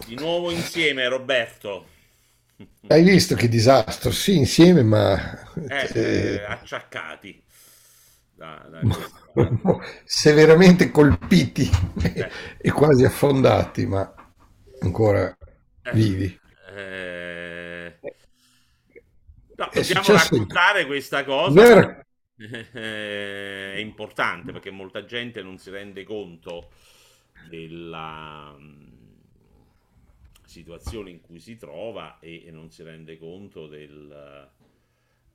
Di nuovo insieme, Roberto. Hai visto che disastro? Sì, insieme, ma Eh, eh, eh, acciaccati da, da mo- severamente colpiti Eh, e quasi affondati, ma ancora eh, vivi. eh, no, successo raccontare questa cosa Eh, è importante perché molta gente non si rende conto della situazione in cui si trova e, e non si rende conto del,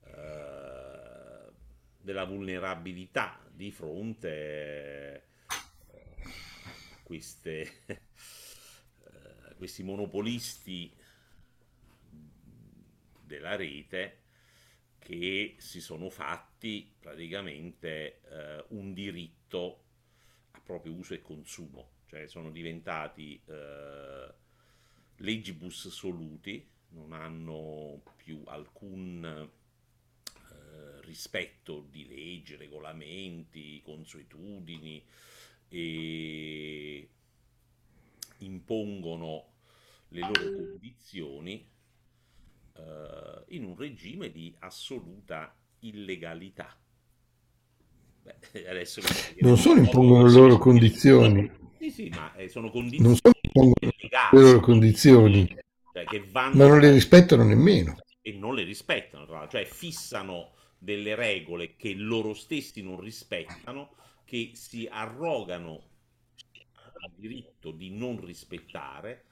eh, della vulnerabilità di fronte a queste, eh, questi monopolisti della rete che si sono fatti praticamente eh, un diritto a proprio uso e consumo, cioè sono diventati eh, legibus soluti, non hanno più alcun eh, rispetto di leggi, regolamenti, consuetudini e impongono le loro condizioni eh, in un regime di assoluta illegalità. Beh, adesso non solo impongono le loro condizioni, Sì, sì, ma eh, sono non condizioni solo impongono le loro condizioni, cioè che ma non vanno le rispettano nemmeno. e non le rispettano, cioè fissano delle regole che loro stessi non rispettano, che si arrogano il diritto di non rispettare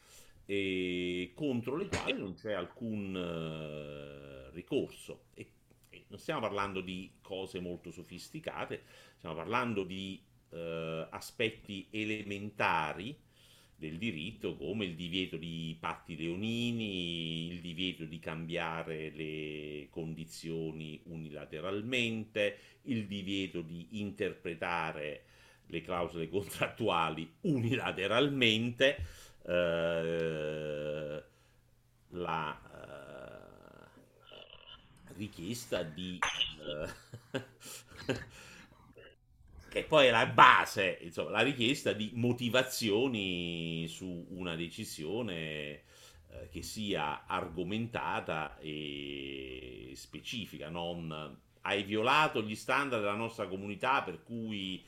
e contro le quali non c'è alcun eh, ricorso. E, e non stiamo parlando di cose molto sofisticate, stiamo parlando di eh, aspetti elementari del diritto, come il divieto di patti leonini, il divieto di cambiare le condizioni unilateralmente, il divieto di interpretare le clausole contrattuali unilateralmente, eh, la eh, richiesta di eh, che poi è la base, insomma, la richiesta di motivazioni su una decisione eh, che sia argomentata e specifica, non hai violato gli standard della nostra comunità per cui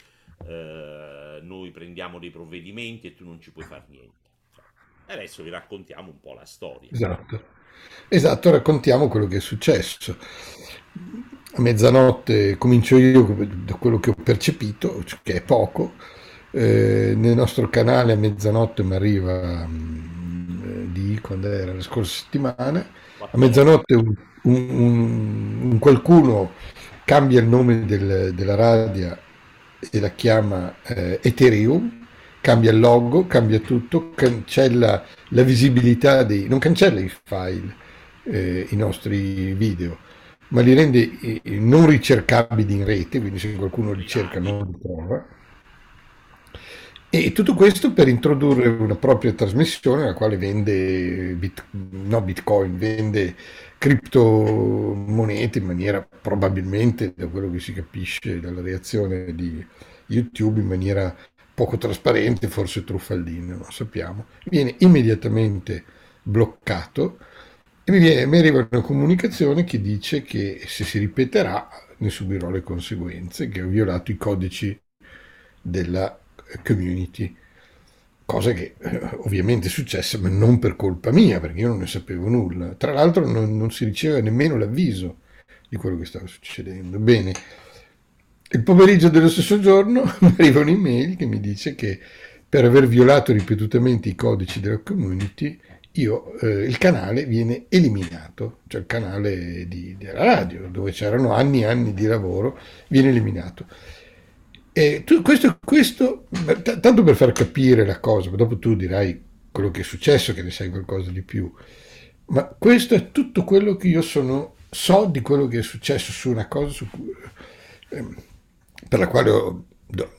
eh, noi prendiamo dei provvedimenti e tu non ci puoi fare niente. Cioè, adesso vi raccontiamo un po' la storia. Esatto. Esatto, raccontiamo quello che è successo. A mezzanotte comincio io da quello che ho percepito, che è poco. Eh, nel nostro canale a mezzanotte mi arriva mm, di quando era la scorsa settimana. A 14. mezzanotte un, un- un- un qualcuno cambia il nome del- della radio e la chiama eh, Ethereum, cambia il logo, cambia tutto, cancella la visibilità dei... non cancella i file, eh, i nostri video, ma li rende eh, non ricercabili in rete, quindi se qualcuno li cerca non li trova. E tutto questo per introdurre una propria trasmissione nella quale vende, bit, no Bitcoin, vende criptomonete in maniera probabilmente, da quello che si capisce dalla reazione di YouTube, in maniera poco trasparente, forse truffaldina, non sappiamo. Viene immediatamente bloccato e mi, viene, mi arriva una comunicazione che dice che se si ripeterà ne subirò le conseguenze, che ho violato i codici della community, cosa che eh, ovviamente è successa, ma non per colpa mia, perché io non ne sapevo nulla. Tra l'altro non, non si riceve nemmeno l'avviso di quello che stava succedendo. Bene, il pomeriggio dello stesso giorno mi arriva un'email che mi dice che per aver violato ripetutamente i codici della community, io, eh, il canale viene eliminato, cioè il canale di- della radio, dove c'erano anni e anni di lavoro, viene eliminato. E tu- questo, questo t- tanto per far capire la cosa, dopo tu dirai quello che è successo, che ne sai qualcosa di più, ma questo è tutto quello che io sono, so di quello che è successo su una cosa su cui, ehm, per la quale ho,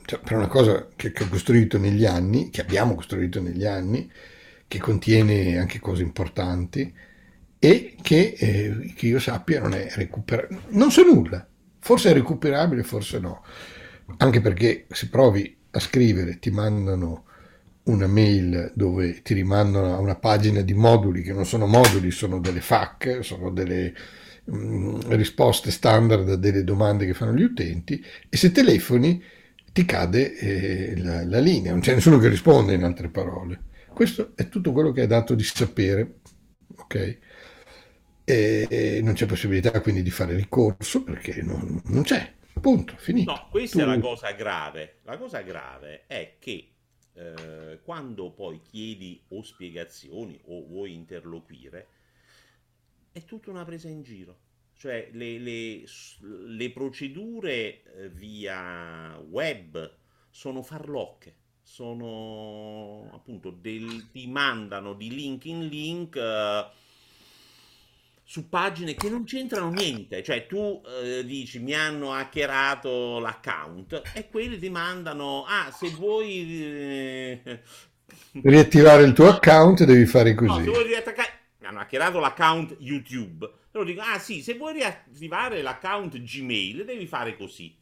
cioè, per una cosa che, che ho costruito negli anni, che abbiamo costruito negli anni, che contiene anche cose importanti e che, eh, che io sappia non è recuperabile. Non so nulla, forse è recuperabile, forse no, anche perché se provi a scrivere ti mandano una mail dove ti rimandano a una pagina di moduli che non sono moduli, sono delle FAQ, sono delle mm, risposte standard a delle domande che fanno gli utenti e se telefoni ti cade eh, la, la, linea, non c'è nessuno che risponde in altre parole. Questo è tutto quello che è dato di sapere, ok? E non c'è possibilità quindi di fare ricorso perché non, non c'è, punto, finito. No, questa tu... è la cosa grave. La cosa grave è che eh, quando poi chiedi o spiegazioni o vuoi interloquire, è tutta una presa in giro. Cioè le, le, le procedure eh, via web sono farlocche, sono appunto del, ti mandano di link in link. Uh, su pagine che non c'entrano niente, cioè tu eh, dici mi hanno hackerato l'account e quelli ti mandano, ah se vuoi eh... riattivare il tuo account devi fare così. No, se vuoi riattaccare, mi hanno hackerato l'account YouTube, loro dico, ah sì, se vuoi riattivare l'account Gmail devi fare così.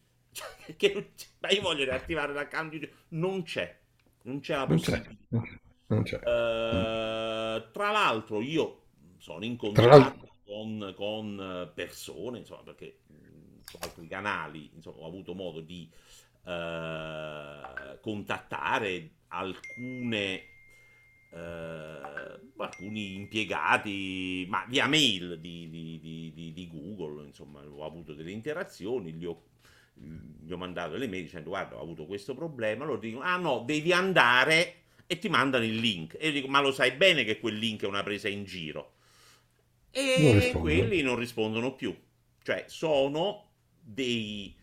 Cioè, ma io voglio riattivare l'account YouTube, non c'è, non c'è la possibilità. Non c'è. Non c'è. Uh, tra l'altro io sono in contatto con, con persone, insomma, perché su altri canali insomma, ho avuto modo di eh, contattare alcune eh, alcuni impiegati, ma via mail di, di, di, di, Google, insomma, ho avuto delle interazioni, gli ho, gli ho mandato le mail dicendo guarda ho avuto questo problema, loro dicono ah no, devi andare e ti mandano il link. E io dico ma lo sai bene che quel link è una presa in giro e non quelli non rispondono più. Cioè sono dei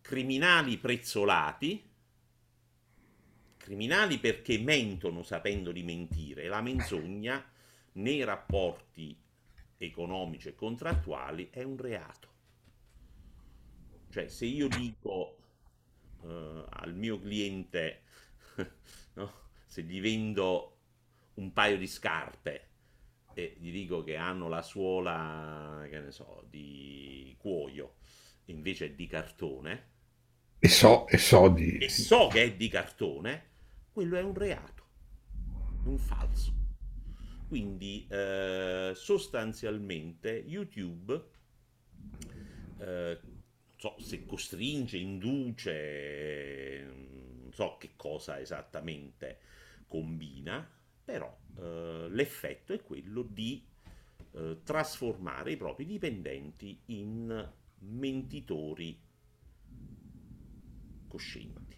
criminali prezzolati, criminali perché mentono sapendo di mentire. La menzogna nei rapporti economici e contrattuali è un reato. Cioè se io dico uh, al mio cliente, no, se gli vendo un paio di scarpe, e gli dico che hanno la suola, che ne so, di cuoio, invece di cartone, e so, e so, di... e so che è di cartone, quello è un reato, un falso. Quindi eh, sostanzialmente YouTube, eh, so se costringe, induce, non so che cosa esattamente combina, però eh, l'effetto è quello di eh, trasformare i propri dipendenti in mentitori coscienti.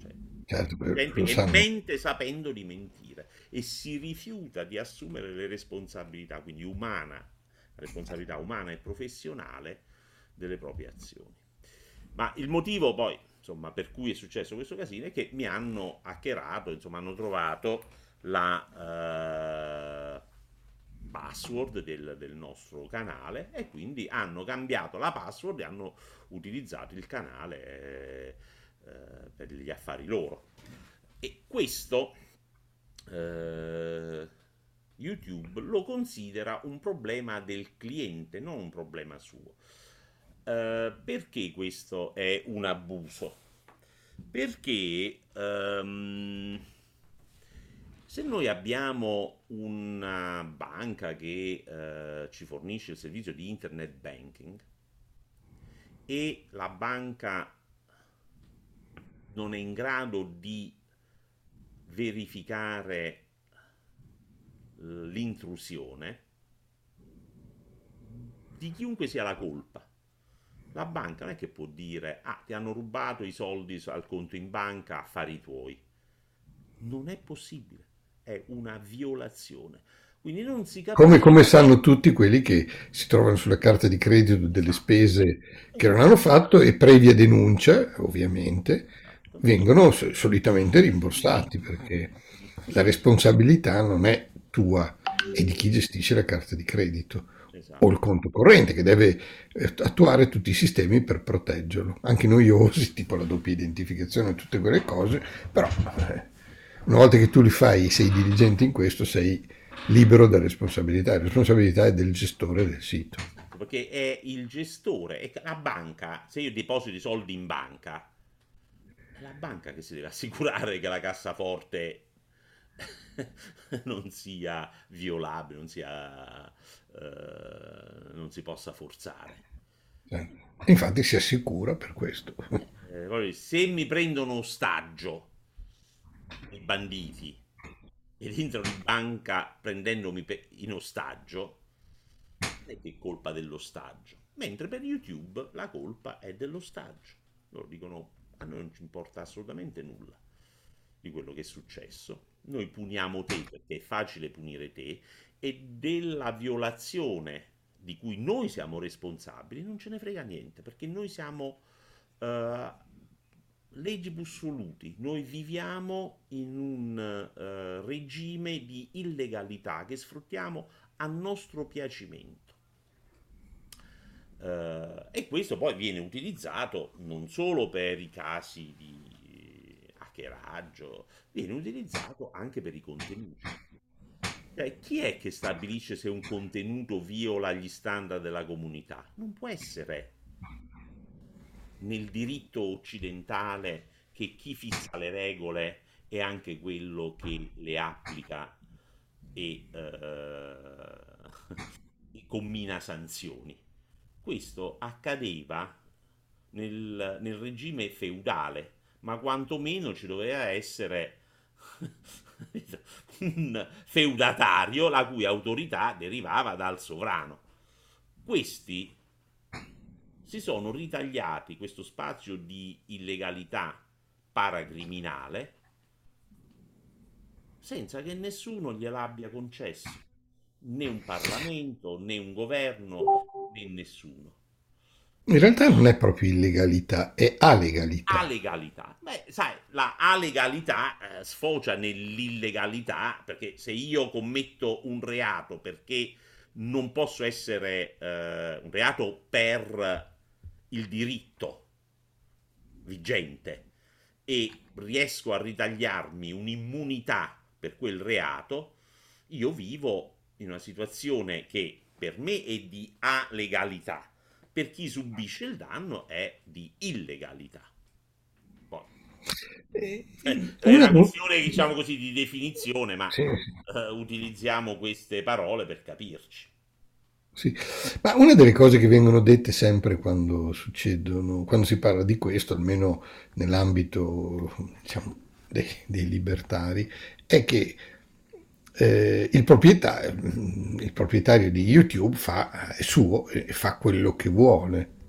Cioè, certo, che mente sapendo di mentire e si rifiuta di assumere le responsabilità, quindi umana, responsabilità umana e professionale delle proprie azioni. Ma il motivo poi, insomma, per cui è successo questo casino è che mi hanno hackerato, insomma, hanno trovato la uh, password del, del, nostro canale e quindi hanno cambiato la password e hanno utilizzato il canale uh, per gli affari loro. E questo uh, YouTube lo considera un problema del cliente, non un problema suo. Perché questo è un abuso? Perché um, se noi abbiamo una banca che eh, ci fornisce il servizio di internet banking e la banca non è in grado di verificare l'intrusione, di chiunque sia la colpa. La banca non è che può dire, ah, ti hanno rubato i soldi al conto in banca, affari tuoi. Non è possibile è una violazione. Quindi non si capisce. Come, come, sanno tutti quelli che si trovano sulla carta di credito delle spese che non hanno fatto e previa denuncia, ovviamente, vengono solitamente rimborsati perché la responsabilità non è tua, è di chi gestisce la carta di credito esatto. o il conto corrente che deve eh, attuare tutti i sistemi per proteggerlo, anche noiosi, tipo la doppia identificazione e tutte quelle cose, però eh, una volta che tu li fai, sei dirigente in questo, sei libero da responsabilità. La responsabilità è del gestore del sito. Perché è il gestore, è la banca, se io deposito i soldi in banca, la banca che si deve assicurare che la cassaforte non sia violabile, non, sia, eh, non si possa forzare. Eh, infatti si assicura per questo. Eh, se mi prendono ostaggio i banditi ed entrano in banca prendendomi in ostaggio, non è che è colpa dell'ostaggio. Mentre per YouTube la colpa è dell'ostaggio. Loro dicono a noi non ci importa assolutamente nulla di quello che è successo. Noi puniamo te perché è facile punire te e della violazione di cui noi siamo responsabili non ce ne frega niente perché noi siamo uh, legibus soluti, noi viviamo in un uh, regime di illegalità che sfruttiamo a nostro piacimento. Uh, e questo poi viene utilizzato non solo per i casi di hackeraggio, viene utilizzato anche per i contenuti. Cioè, chi è che stabilisce se un contenuto viola gli standard della comunità? Non può essere nel diritto occidentale che chi fissa le regole è anche quello che le applica e eh, commina sanzioni. Questo accadeva nel, nel regime feudale, ma quantomeno ci doveva essere un feudatario la cui autorità derivava dal sovrano. Questi si sono ritagliati questo spazio di illegalità paracriminale senza che nessuno gliel'abbia concesso, né un Parlamento, né un governo, né nessuno. In realtà non è proprio illegalità, è alegalità. Alegalità. Beh, sai, la alegalità eh, sfocia nell'illegalità perché se io commetto un reato perché non posso essere eh, un reato per il diritto vigente e riesco a ritagliarmi un'immunità per quel reato, io vivo in una situazione che per me è di alegalità per chi subisce il danno è di illegalità. Poi, eh, è una questione, diciamo così, di definizione, ma sì, sì. Uh, utilizziamo queste parole per capirci. Sì, ma una delle cose che vengono dette sempre quando succedono, quando si parla di questo, almeno nell'ambito diciamo, dei, dei libertari, è che eh, il, proprietario, il, proprietario, di YouTube fa, è suo e fa quello che vuole.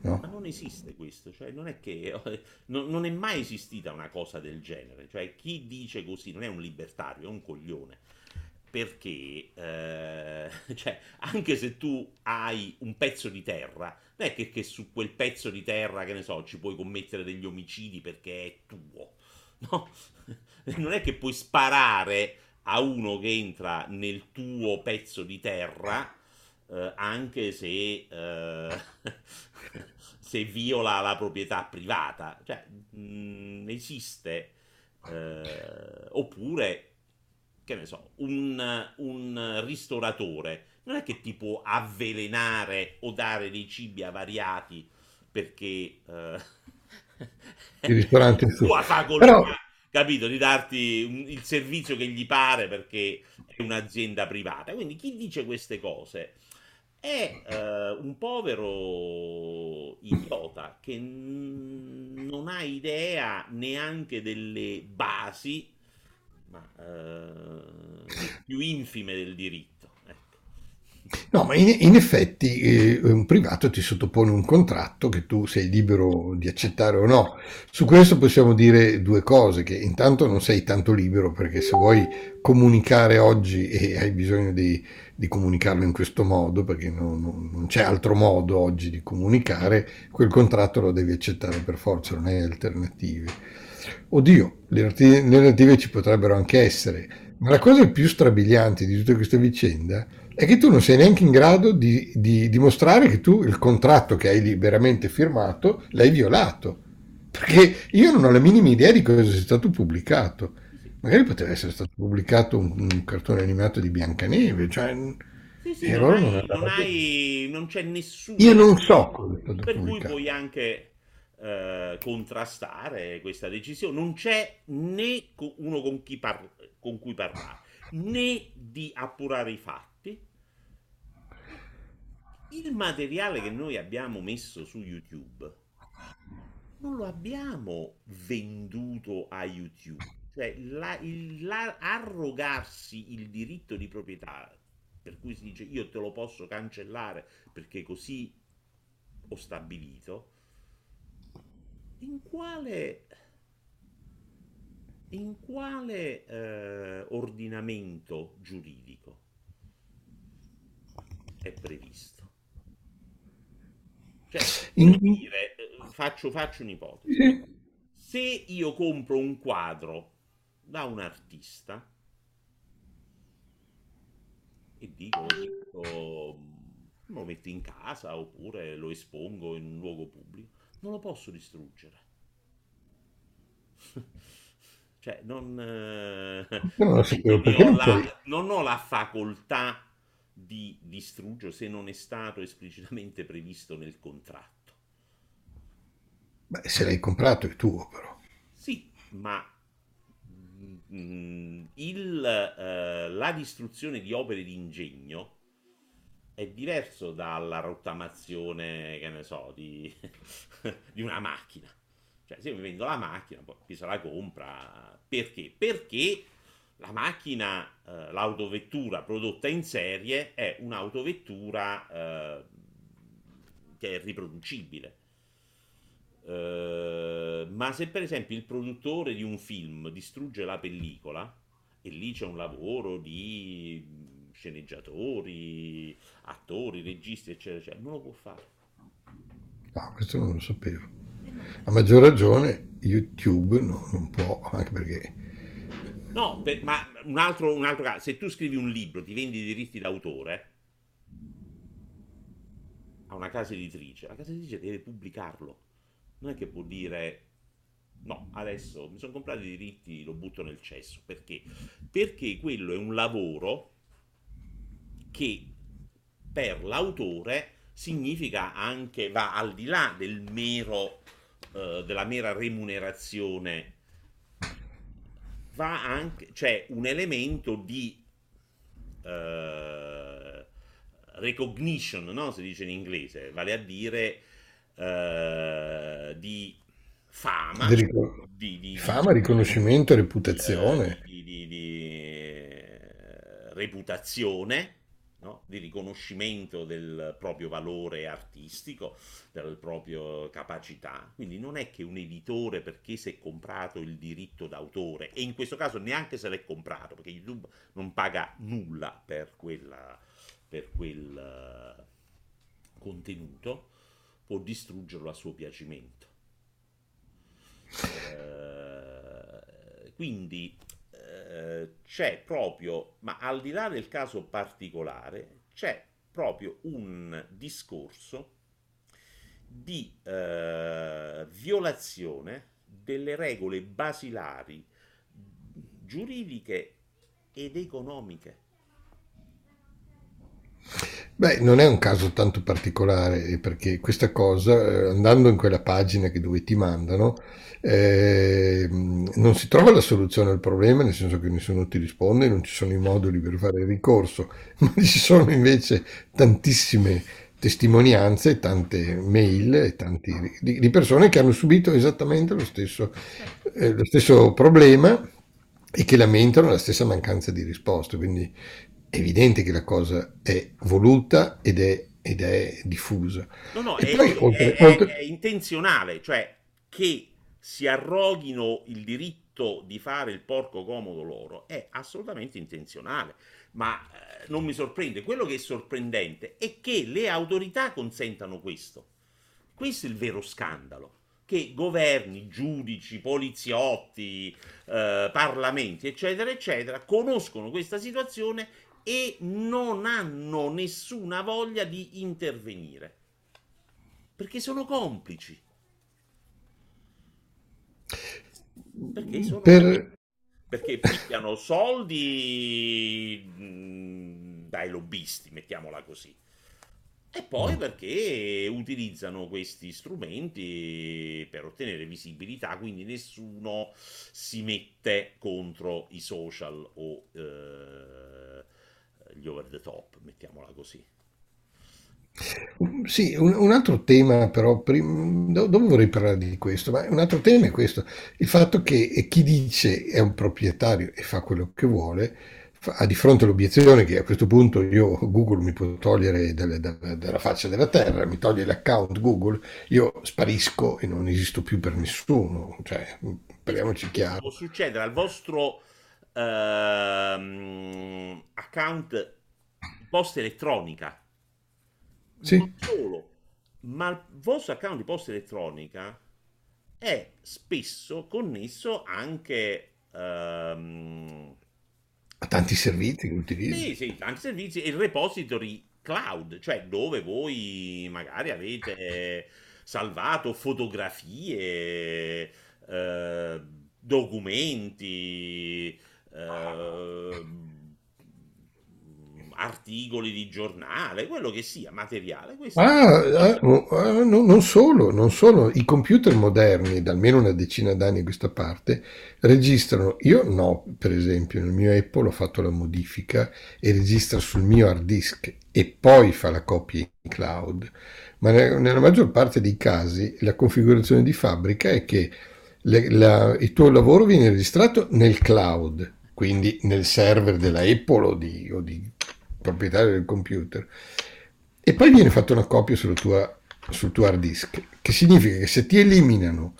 No? Ma non esiste questo, cioè non è che non, non, è mai esistita una cosa del genere, cioè chi dice così non è un libertario, è un coglione. Perché eh, cioè, anche se tu hai un pezzo di terra, non è che, che su quel pezzo di terra, che ne so, ci puoi commettere degli omicidi perché è tuo. No? Non è che puoi sparare a uno che entra nel tuo pezzo di terra, eh, anche se, eh, se, viola la proprietà privata. Cioè, mh, mm, esiste. Eh, oppure, che ne so, un, un ristoratore non è che ti può avvelenare o dare dei cibi avariati perché eh, il ristorante è tua facoltà. Però capito, di darti il servizio che gli pare perché è un'azienda privata. Quindi chi dice queste cose è uh, un povero idiota che n- non ha idea neanche delle basi ma, uh, più infime del diritto. No, ma in, in effetti eh, un privato ti sottopone un contratto che tu sei libero di accettare o no. Su questo possiamo dire due cose, che intanto non sei tanto libero perché se vuoi comunicare oggi e hai bisogno di, di comunicarlo in questo modo, perché non, non, non, c'è altro modo oggi di comunicare, quel contratto lo devi accettare per forza, non hai alternative. Oddio, le alternative ci potrebbero anche essere, ma la cosa più strabiliante di tutta questa vicenda è è che tu non sei neanche in grado di, di dimostrare che tu il contratto che hai liberamente firmato l'hai violato. Perché io non ho la minima idea di cosa sia stato pubblicato. Magari poteva essere stato pubblicato un, un cartone animato di Biancaneve, cioè... Sì, sì, non, hai, non, hai, non, c'è nessuno. Io non so stato Per pubblicato. cui puoi anche eh, contrastare questa decisione. Non c'è né uno con, chi par- con cui parlare, né di appurare i fatti. Il materiale che noi abbiamo messo su YouTube non lo abbiamo venduto a YouTube. Cioè, la, il, la, arrogarsi il diritto di proprietà, per cui si dice io te lo posso cancellare perché così ho stabilito, in quale, in quale eh, ordinamento giuridico è previsto? Cioè, in... dire, eh, faccio, faccio un'ipotesi. Se io compro un quadro da un artista e dico, dico lo metto in casa oppure lo espongo in un luogo pubblico, non lo posso distruggere. cioè, non, eh, non, ho la, non ho la facoltà di distruggere se non è stato esplicitamente previsto nel contratto. Beh, se l'hai comprato è tuo però. Sì, ma mm, il, eh, la distruzione di opere di ingegno è diverso dalla rottamazione, che ne so, di, di una macchina. Cioè, se io mi vendo la macchina, poi chi se la compra, perché? Perché la macchina, eh, l'autovettura prodotta in serie è un'autovettura eh, che è riproducibile. Uh, ma se per esempio il produttore di un film distrugge la pellicola e lì c'è un lavoro di sceneggiatori, attori, registi, eccetera, eccetera. Non lo può fare. No, questo non lo sapevo. A maggior ragione YouTube no, non può, anche perché... No, per, ma un altro, un altro caso, se tu scrivi un libro, ti vendi i diritti d'autore a una casa editrice, la casa editrice deve pubblicarlo. Non è che può dire no, adesso mi sono comprato i diritti, lo butto nel cesso. Perché? Perché quello è un lavoro che per l'autore significa anche, va al di là del mero, eh, della mera remunerazione, va anche, c'è un elemento di eh, recognition, no? si dice in inglese, vale a dire eh, di fama, di, di, di, fama, riconoscimento, reputazione. Eh, di, reputazione no? di riconoscimento del proprio valore artistico, della propria capacità. Quindi non è che un editore, perché si è comprato il diritto d'autore, e in questo caso neanche se l'è comprato, perché YouTube non paga nulla per, quella, per quel uh, contenuto, può distruggerlo a suo piacimento. Uh, quindi eh, c'è proprio, ma al di là del caso particolare, c'è proprio un discorso di eh, violazione delle regole basilari giuridiche ed economiche. Beh, non è un caso tanto particolare perché questa cosa, eh, andando in quella pagina dove ti mandano, eh, non si trova la soluzione al problema, nel senso che nessuno ti risponde, non ci sono i moduli per fare il ricorso, ma ci sono invece tantissime testimonianze, tante mail tanti, di, di, persone che hanno subito esattamente lo stesso, eh, lo stesso problema e che lamentano la stessa mancanza di risposte. Quindi è evidente che la cosa è voluta ed è, ed è diffusa. No, no, è, poi, oltre, è, oltre... è intenzionale, cioè che si arroghino il diritto di fare il porco comodo loro è assolutamente intenzionale, ma eh, non mi sorprende. Quello che è sorprendente è che le autorità consentano questo. Questo è il vero scandalo. Che governi, giudici, poliziotti, eh, parlamenti, eccetera, eccetera, conoscono questa situazione e non hanno nessuna voglia di intervenire. Perché sono complici. Perché sono per... perché picchiano soldi dai lobbisti, mettiamola così. E poi mm. perché utilizzano questi strumenti per ottenere visibilità, quindi nessuno si mette contro i social o eh, gli over the top, mettiamola così. Sì, un, un altro tema però, prim- dopo vorrei parlare di questo, ma un altro tema è questo, il fatto che chi dice è un proprietario e fa quello che vuole, ha di fronte l'obiezione che a questo punto io Google mi può togliere dalle, dalle, dalla faccia della terra, mi toglie l'account Google, io sparisco e non esisto più per nessuno, cioè, parliamoci chiaro. Può succedere al vostro ehm, account posta elettronica sì. Non solo, ma il vostro account di posta elettronica è spesso connesso anche um... a tanti servizi che utilizzi. Sì, sì, tanti servizi e il repository cloud, cioè dove voi magari avete salvato fotografie, eh, documenti, eh, articoli di giornale, quello che sia, materiale. Ah, ah, ah, no, non solo, non solo, i computer moderni, da almeno una decina d'anni a questa parte, registrano, io no, per esempio, nel mio Apple ho fatto la modifica e registra sul mio hard disk e poi fa la copia in cloud, ma nella maggior parte dei casi la configurazione di fabbrica è che le, la, il tuo lavoro viene registrato nel cloud, quindi nel server della Apple o di, o di proprietario del computer, e poi viene fatta una copia tua, sul tuo hard disk, che significa che se ti eliminano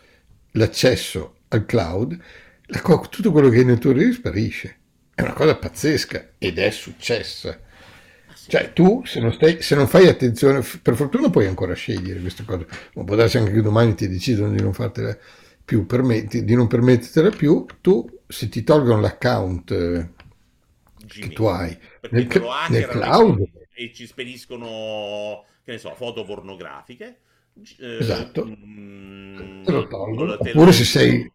l'accesso al cloud, la, tutto quello che è nel tuo hard disk sparisce. È una cosa pazzesca ed è successa. Cioè tu se non, stai, se non, fai attenzione, per fortuna puoi ancora scegliere queste cose, ma può darsi anche che domani ti decidono di non fartela più, permetti, di non permettertela più, tu se ti tolgono l'account eh, che tu hai nel, nel cloud. e ci spediscono che ne so, foto pornografiche. Eh, esatto. mh, te lo tolgono oppure se sei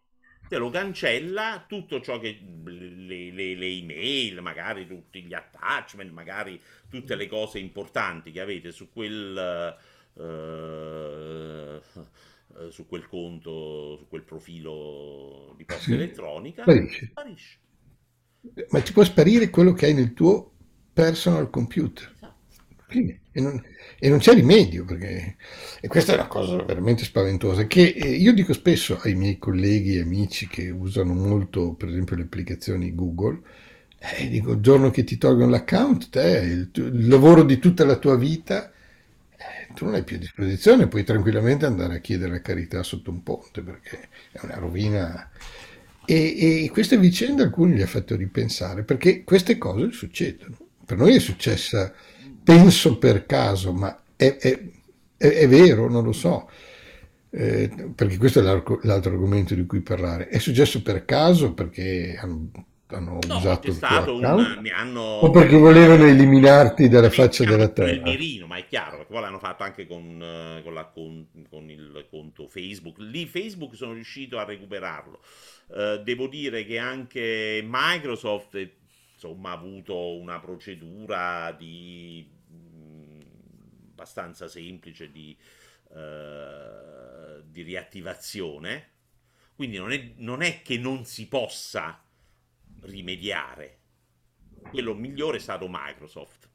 te lo cancella tutto ciò che le, le, le, email, magari tutti gli attachment, magari tutte le cose importanti che avete su quel, uh, su quel conto, su quel profilo di posta sì, elettronica, sparisce. sparisce ma ti può sparire quello che hai nel tuo personal computer. Quindi, e, non, e, non, c'è rimedio, perché e questa è una cosa veramente spaventosa, che eh, io dico spesso ai miei colleghi e amici che usano molto, per esempio, le applicazioni Google, eh, dico, il giorno che ti tolgono l'account, te, il, il lavoro di tutta la tua vita, eh, tu non hai più a disposizione, puoi tranquillamente andare a chiedere la carità sotto un ponte, perché è una rovina e, e questa vicenda alcuni gli ha fatto ripensare, perché queste cose succedono. Per noi è successa, penso per caso, ma è, è, è, è vero, non lo so. Eh, perché questo è l'altro argomento di cui parlare. È successo per caso perché hanno, hanno no, usato il tuo un, hanno... o perché volevano eliminarti dalla faccia della terra. Il mirino, ma è chiaro, perché poi l'hanno fatto anche con, con, la, con, con il conto Facebook. Lì Facebook sono riuscito a recuperarlo eh, devo dire che anche Microsoft insomma, ha avuto una procedura di, mh, mm, abbastanza semplice di, uh, di riattivazione. Quindi non è, non è che non si possa rimediare. Quello migliore è stato Microsoft.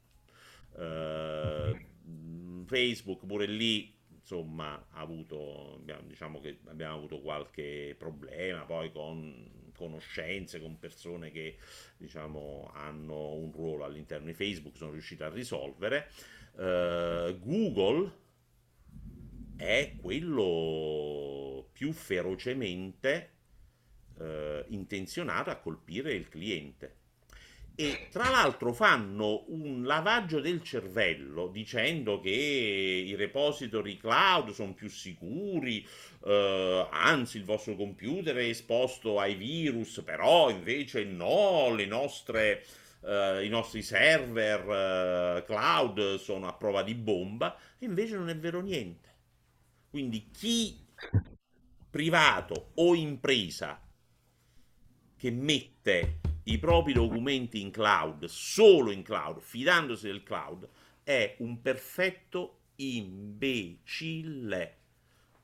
Uh, Facebook pure lì insomma ha avuto, diciamo che abbiamo avuto qualche problema poi con conoscenze, con persone che diciamo hanno un ruolo all'interno di Facebook, sono riusciti a risolvere. Uh, Google è quello più ferocemente uh, intenzionato a colpire il cliente e tra l'altro fanno un lavaggio del cervello dicendo che i repository cloud sono più sicuri, eh, anzi il vostro computer è esposto ai virus, però invece no, nostre, eh, i nostri server eh, cloud sono a prova di bomba, e invece non è vero niente. Quindi chi privato o impresa che mette i propri documenti in cloud, solo in cloud, fidandosi del cloud, è un perfetto imbecille.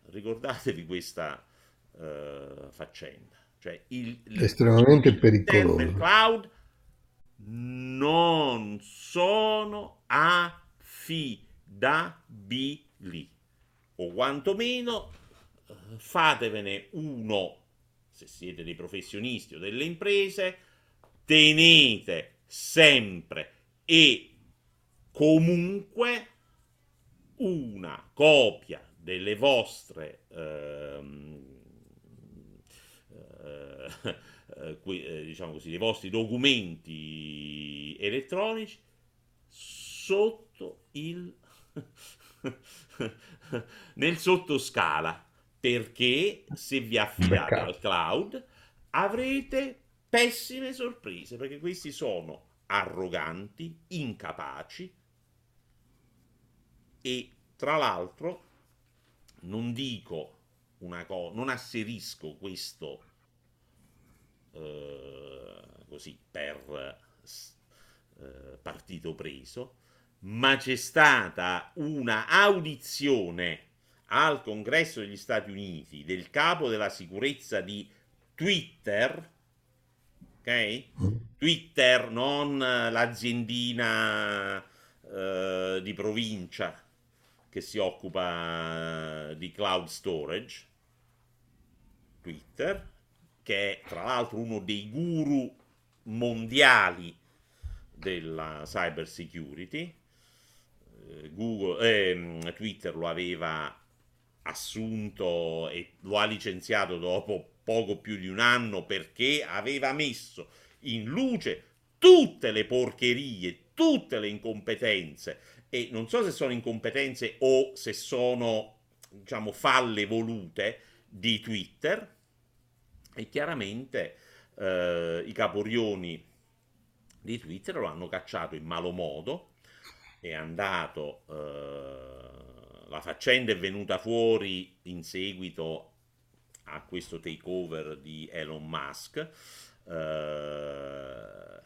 Ricordatevi questa uh, faccenda. Cioè il, estremamente il pericoloso. cloud non sono affidabili o quantomeno eh, fatevene uno se siete dei professionisti o delle imprese tenete sempre e comunque una copia delle vostre ehm, eh, eh, diciamo così, dei vostri documenti elettronici sotto il nel sottoscala perché se vi affidate al cloud avrete pessime sorprese perché questi sono arroganti, incapaci e tra l'altro non dico una cosa, non asserisco questo eh, così per eh, partito preso, ma c'è stata una audizione al Congresso degli Stati Uniti del capo della sicurezza di Twitter, ok? Twitter, non l'aziendina eh, di provincia che si occupa di cloud storage, Twitter, che è tra l'altro uno dei guru mondiali della cyber security. Eh, Google, eh, Twitter lo aveva assunto e lo ha licenziato dopo poco più di un anno perché aveva messo in luce tutte le porcherie, tutte le incompetenze. E non so se sono incompetenze o se sono diciamo falle volute di Twitter. E chiaramente eh, i caporioni di Twitter lo hanno cacciato in malo modo, è andato, eh, la faccenda è venuta fuori in seguito a questo takeover di Elon Musk, eh,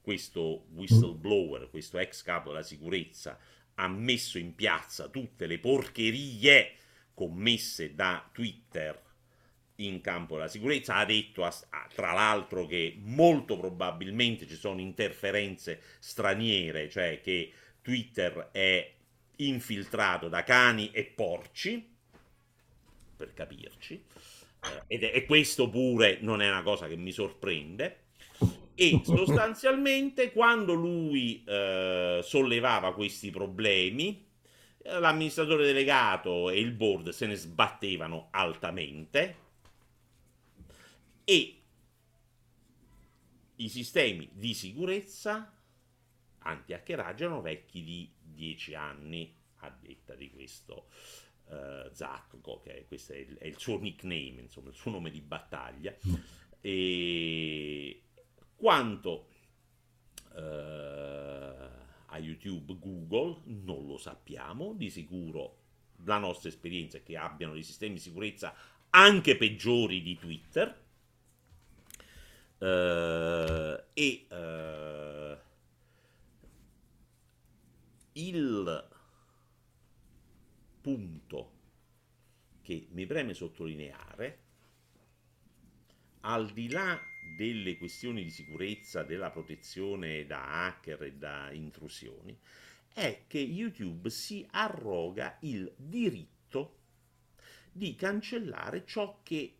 questo whistleblower, questo ex capo della sicurezza, ha messo in piazza tutte le porcherie commesse da Twitter in campo della sicurezza, ha detto a, a, tra l'altro che molto probabilmente ci sono interferenze straniere, cioè che Twitter è infiltrato da cani e porci, per capirci, eh, ed è, e questo pure non è una cosa che mi sorprende. E sostanzialmente quando lui eh, sollevava questi problemi, eh, l'amministratore delegato e il board se ne sbattevano altamente e i sistemi di sicurezza anti-hackeraggio erano vecchi di 10 anni, a detta di questo uh, Zacco, che è, questo è il, è il, suo nickname, insomma, il suo nome di battaglia. Mm. E quanto uh, a YouTube, Google, non lo sappiamo, di sicuro la nostra esperienza è che abbiano dei sistemi di sicurezza anche peggiori di Twitter Uh, e uh, il punto che mi preme sottolineare, al di là delle questioni di sicurezza, della protezione da hacker e da intrusioni, è che YouTube si arroga il diritto di cancellare ciò che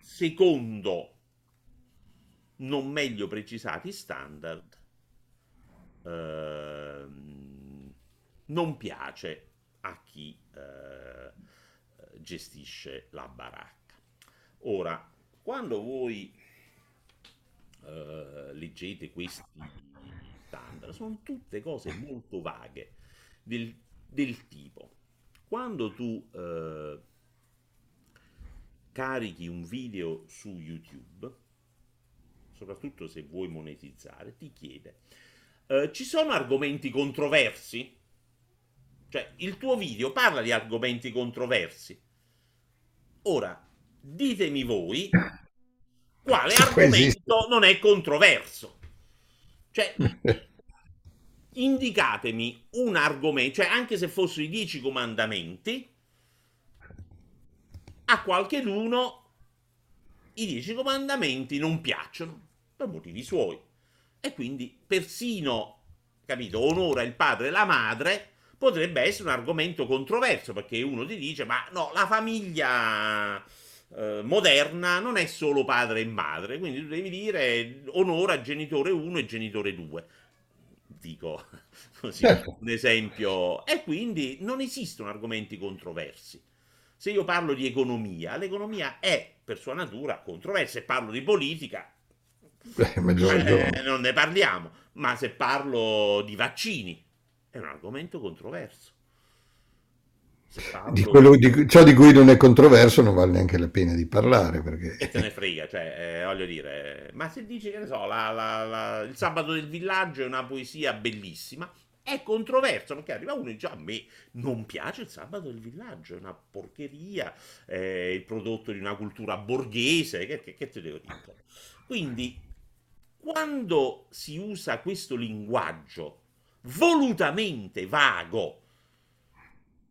secondo non meglio precisati standard eh, non piace a chi eh, gestisce la baracca. Ora, quando voi eh, leggete questi standard, sono tutte cose molto vaghe del, del tipo, quando tu eh, carichi un video su YouTube, soprattutto se vuoi monetizzare, ti chiede, eh, ci sono argomenti controversi? Cioè, il tuo video parla di argomenti controversi. Ora, ditemi voi quale argomento non è controverso. Cioè, indicatemi un argomento, cioè anche se fossero i dieci comandamenti, a qualcheduno i dieci comandamenti non piacciono per motivi suoi e quindi persino, capito, onora il padre e la madre potrebbe essere un argomento controverso perché uno ti dice ma no, la famiglia eh, moderna non è solo padre e madre, quindi tu devi dire onora genitore 1 e genitore 2. Dico così, certo. un esempio. E quindi non esistono argomenti controversi. Se io parlo di economia, l'economia è per sua natura controversa. Se parlo di politica, eh, eh, non ne parliamo. Ma se parlo di vaccini, è un argomento controverso. Parlo... Di quello, di, ciò di cui non è controverso non vale neanche la pena di parlare perché... E te ne frega, cioè, eh, voglio dire, ma se dici che ne so, la, la, la, il sabato del villaggio è una poesia bellissima, è controverso perché arriva uno e dice a me non piace il sabato del villaggio, è una porcheria, è il prodotto di una cultura borghese, che, che, che te devo dire? Quindi, quando si usa questo linguaggio volutamente vago,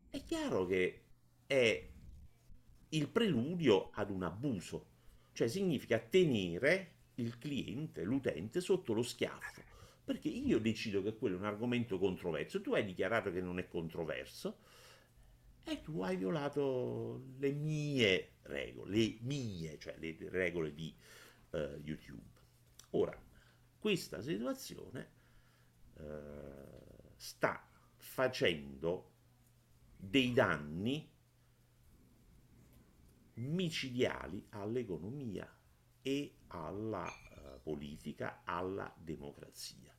è chiaro che è il preludio ad un abuso, cioè significa tenere il cliente, l'utente sotto lo schiaffo, perché io decido che quello è un argomento controverso, tu hai dichiarato che non è controverso e tu hai violato le mie regole, le mie, cioè le regole di uh, YouTube. Ora, questa situazione uh, sta facendo dei danni micidiali all'economia e alla uh, politica, alla democrazia.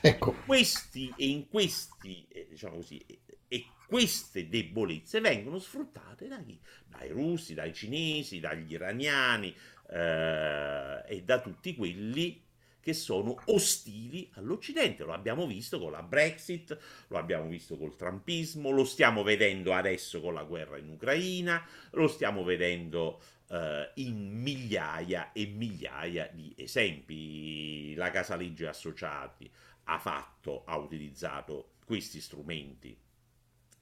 Ecco. Questi e in questi, eh, diciamo così, e, e, queste debolezze vengono sfruttate da chi? Dai russi, dai cinesi, dagli iraniani eh, e da tutti quelli che sono ostili all'Occidente. Lo abbiamo visto con la Brexit, lo abbiamo visto col Trumpismo, lo stiamo vedendo adesso con la guerra in Ucraina, lo stiamo vedendo uh, in migliaia e migliaia di esempi. La Casa Legge Associati ha fatto, ha utilizzato questi strumenti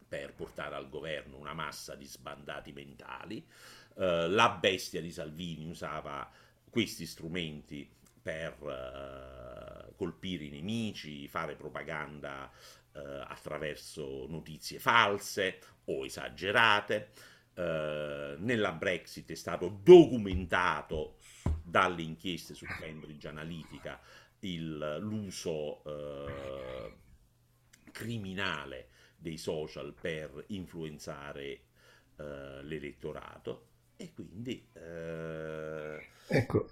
per portare al governo una massa di sbandati mentali. Uh, la bestia di Salvini usava questi strumenti per uh, colpire i nemici, fare propaganda uh, attraverso notizie false o esagerate. Uh, nella Brexit è stato documentato dalle inchieste su Cambridge Analytica il, l'uso criminale dei social per influenzare l'elettorato e quindi ecco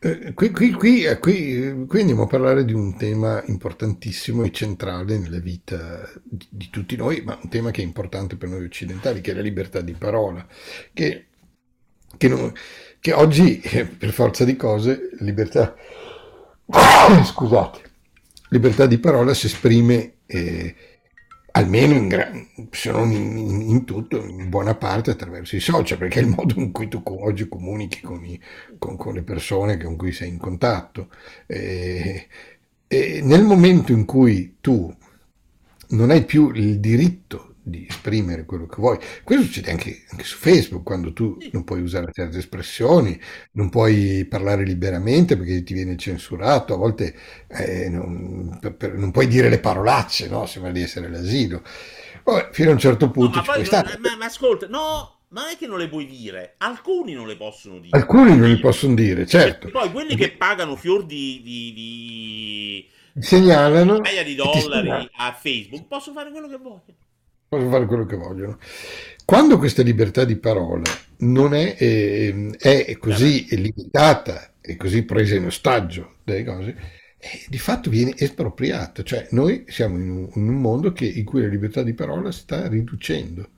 eh, qui, qui, qui, eh, qui, qui, andiamo a parlare di un tema importantissimo e centrale nella vita di, di, tutti noi, ma un tema che è importante per noi occidentali, che è la libertà di parola, che, che, non, che oggi, eh, per forza di cose, libertà, scusate, libertà di parola si esprime eh, almeno in, gran, se non in, in, tutto, in buona parte attraverso i social, perché è il modo in cui tu oggi comunichi con, i, con, con le persone con cui sei in contatto. E, e nel momento in cui tu non hai più il diritto di esprimere quello che vuoi. Questo succede anche, anche, su Facebook, quando tu non puoi usare certe espressioni, non puoi parlare liberamente perché ti viene censurato, a volte eh, non, per, non, puoi dire le parolacce, no? sembra di essere l'asilo. Vabbè, fino a un certo punto no, ma, poi, ma, ma, ascolta, no, ma non è che non le puoi dire, alcuni non le possono dire. Alcuni non li possono dire, certo. E poi quelli che pagano fior di, di, di segnalano migliaia di dollari a Facebook possono fare quello che vogliono possono fare quello che vogliono. Quando questa libertà di parola non è, eh, è così limitata e così presa in ostaggio delle cose, eh, di fatto viene espropriata. Cioè noi siamo in un, in un mondo che, in cui la libertà di parola sta riducendo.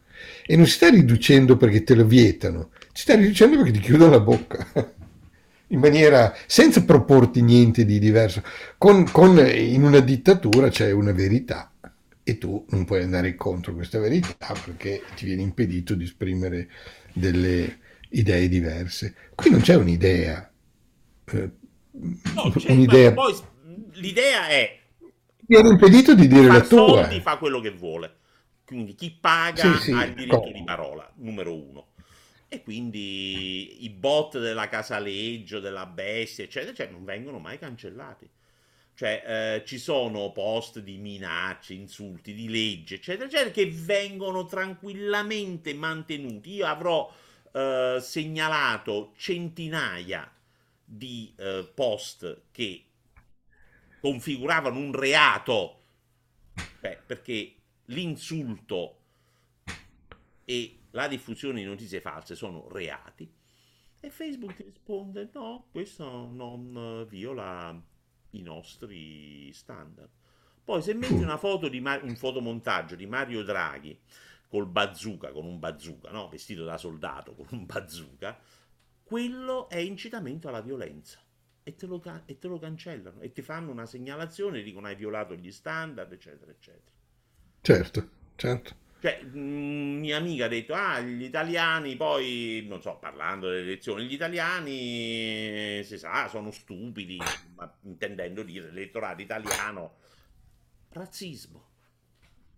E non si sta riducendo perché te lo vietano, si sta riducendo perché ti chiudono la bocca. in maniera senza proporti niente di diverso. Con, con, in una dittatura c'è una verità e tu non puoi andare contro questa verità perché ti viene impedito di esprimere delle idee diverse. Qui non c'è un'idea. Eh, no, c'è, un'idea... Poi l'idea è viene impedito di dire la tua. soldi, fa quello che vuole. Quindi chi paga Sì, sì, ha il diritto come? di parola, numero uno. E quindi i bot della casaleggio, della bestia, eccetera, cioè, non vengono mai cancellati. Cioè, eh, ci sono post di minacce, insulti, di legge, eccetera, eccetera, che vengono tranquillamente mantenuti. Io avrò eh, segnalato centinaia di eh, post che configuravano un reato, Beh, perché l'insulto e la diffusione di notizie false sono reati. E Facebook risponde: no, questo non viola i nostri standard. Poi, se metti una foto di Ma- un fotomontaggio di Mario Draghi col bazooka, con un bazooka, no? Vestito da soldato con un bazooka, quello è incitamento alla violenza. E te, lo, e te lo cancellano e ti fanno una segnalazione, dicono hai violato gli standard, eccetera, eccetera. Certo, certo. Cioè, mia amica ha detto, ah, gli italiani poi, non so, parlando delle elezioni, gli italiani, si sa, sono stupidi, ma intendendo dire l'elettorato italiano, razzismo.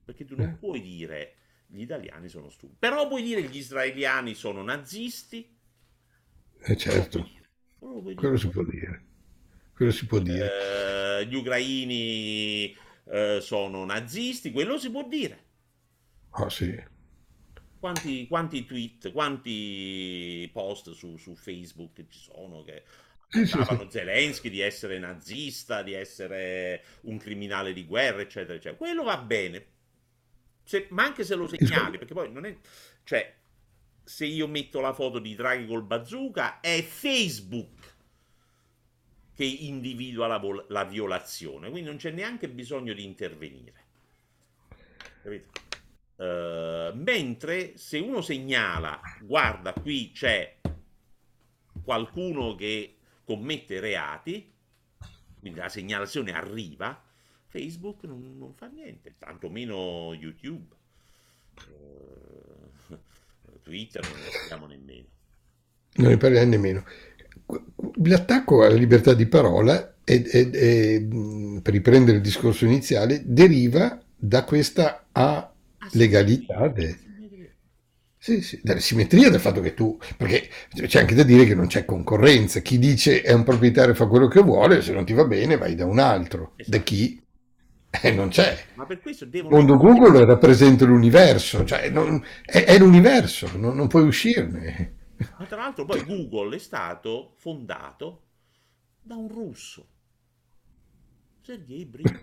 Perché tu non puoi dire gli italiani sono stupidi. Però puoi dire gli israeliani sono nazisti, Eh, certo, quello si può dire. Quello si può dire. Eh, gli ucraini eh, sono nazisti, quello si può dire. Ah, sì. Quanti, quanti tweet, quanti post su, su Facebook ci sono che accusavano Zelensky di essere nazista, di essere un criminale di guerra, eccetera, eccetera. Quello va bene, Se- ma anche se lo segnali, perché poi non è... Cioè, se io metto la foto di Draghi col bazooka, è Facebook che individua la, vol- la violazione, quindi non c'è neanche bisogno di intervenire. Capito? Eh, mentre se uno segnala, guarda, qui c'è qualcuno che commette reati, quindi la segnalazione arriva, Facebook non, non fa niente, tantomeno YouTube, Eh, Twitter non ne parliamo nemmeno. Non ne parliamo nemmeno. L'attacco alla libertà di parola, è- è- è, per riprendere il discorso iniziale, deriva da questa alegalità, Asimmetria, de- sì, sì, dalla simmetria del fatto che tu, perché c'è anche da dire che non c'è concorrenza, chi dice è un proprietario fa quello che vuole, se non ti va bene vai da un altro, da Esatto. chi eh, non c'è. Ma per questo devono mondo Google rappresenta l'universo, cioè non- è, è l'universo, non, non puoi uscirne. Ma tra l'altro poi Google è stato fondato da un russo, Sergey Brin.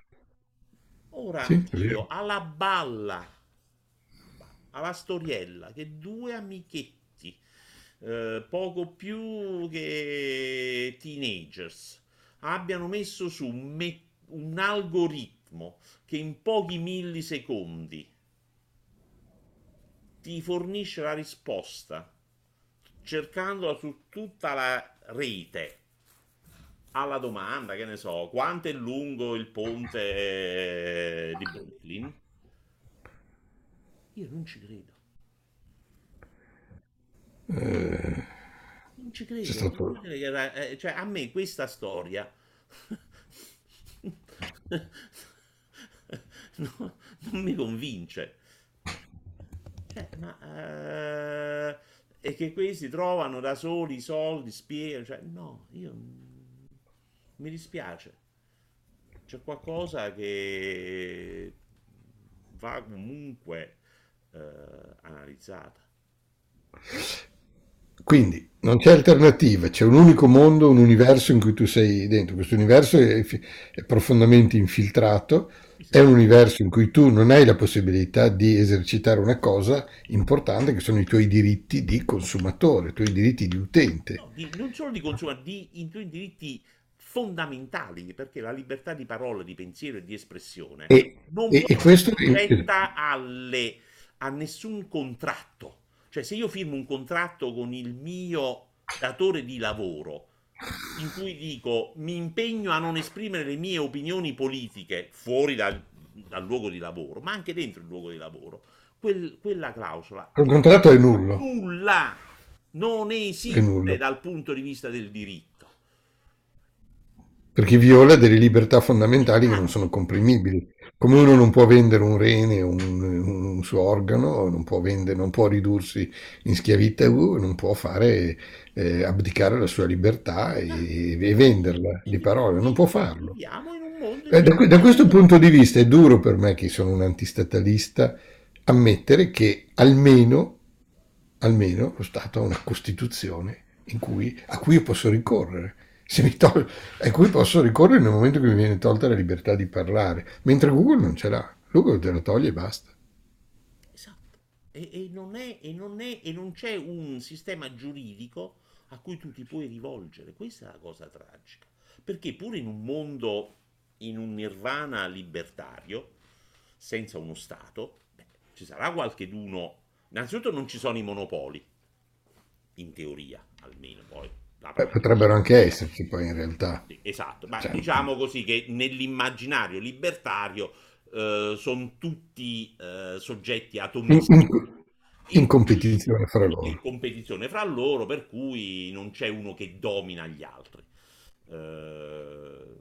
Ora Sì, io alla balla, alla storiella, che due amichetti, eh, poco più che teenagers, abbiano messo su un, me- un algoritmo che in pochi millisecondi ti fornisce la risposta cercandola su tutta la rete alla domanda, che ne so, quanto è lungo il ponte eh, di Brooklyn? Io non ci credo. Eh, Non ci credo. stato... Era- eh, cioè, a me questa storia no, non mi convince. Cioè, ma eh, e che questi trovano da soli i soldi, spiegano, cioè, no, io mi dispiace. C'è qualcosa che va comunque eh, analizzata. Quindi non c'è alternativa, c'è un unico mondo, un universo in cui tu sei dentro. Questo universo è, è profondamente infiltrato, è un universo in cui tu non hai la possibilità di esercitare una cosa importante che sono i tuoi diritti di consumatore, i tuoi diritti di utente. No, di- non solo di consumo, di, i tuoi diritti fondamentali, perché la libertà di parola, di pensiero e di espressione E, non e- può e questo soggetta alle, a nessun contratto. Cioè, se io firmo un contratto con il mio datore di lavoro in cui dico mi impegno a non esprimere le mie opinioni politiche fuori dal, dal luogo di lavoro, ma anche dentro il luogo di lavoro, quel- quella clausola il contratto è nullo, nulla, non esiste dal punto di vista del diritto. perché viola delle libertà fondamentali che non sono comprimibili. Come uno non può vendere un rene, un, un, un suo organo, non può, vendere, non può ridursi in schiavitù, non può fare eh, abdicare la sua libertà e, e, venderla di parole, non può farlo. Eh, da, da questo punto di vista è duro per me, che sono un antistatalista, ammettere che almeno, almeno lo Stato ha una Costituzione cui, a cui io posso ricorrere tol- a cui posso ricorrere nel momento che mi viene tolta la libertà di parlare, mentre Google non ce l'ha, Google te la toglie e basta. Esatto, e, e, non, è, e, non, è, e non c'è un sistema giuridico a cui tu ti puoi rivolgere, questa è la cosa tragica, perché pure in un mondo, in un nirvana libertario, senza uno Stato, beh, ci sarà qualcheduno, innanzitutto non ci sono i monopoli, in teoria almeno poi Beh, potrebbero anche esserci poi in realtà. Esatto, ma cioè, diciamo così che nell'immaginario libertario eh, sono tutti eh, soggetti atomisti. In, in, in, competizione fra loro. In competizione fra loro, per cui non c'è uno che domina gli altri. Eh...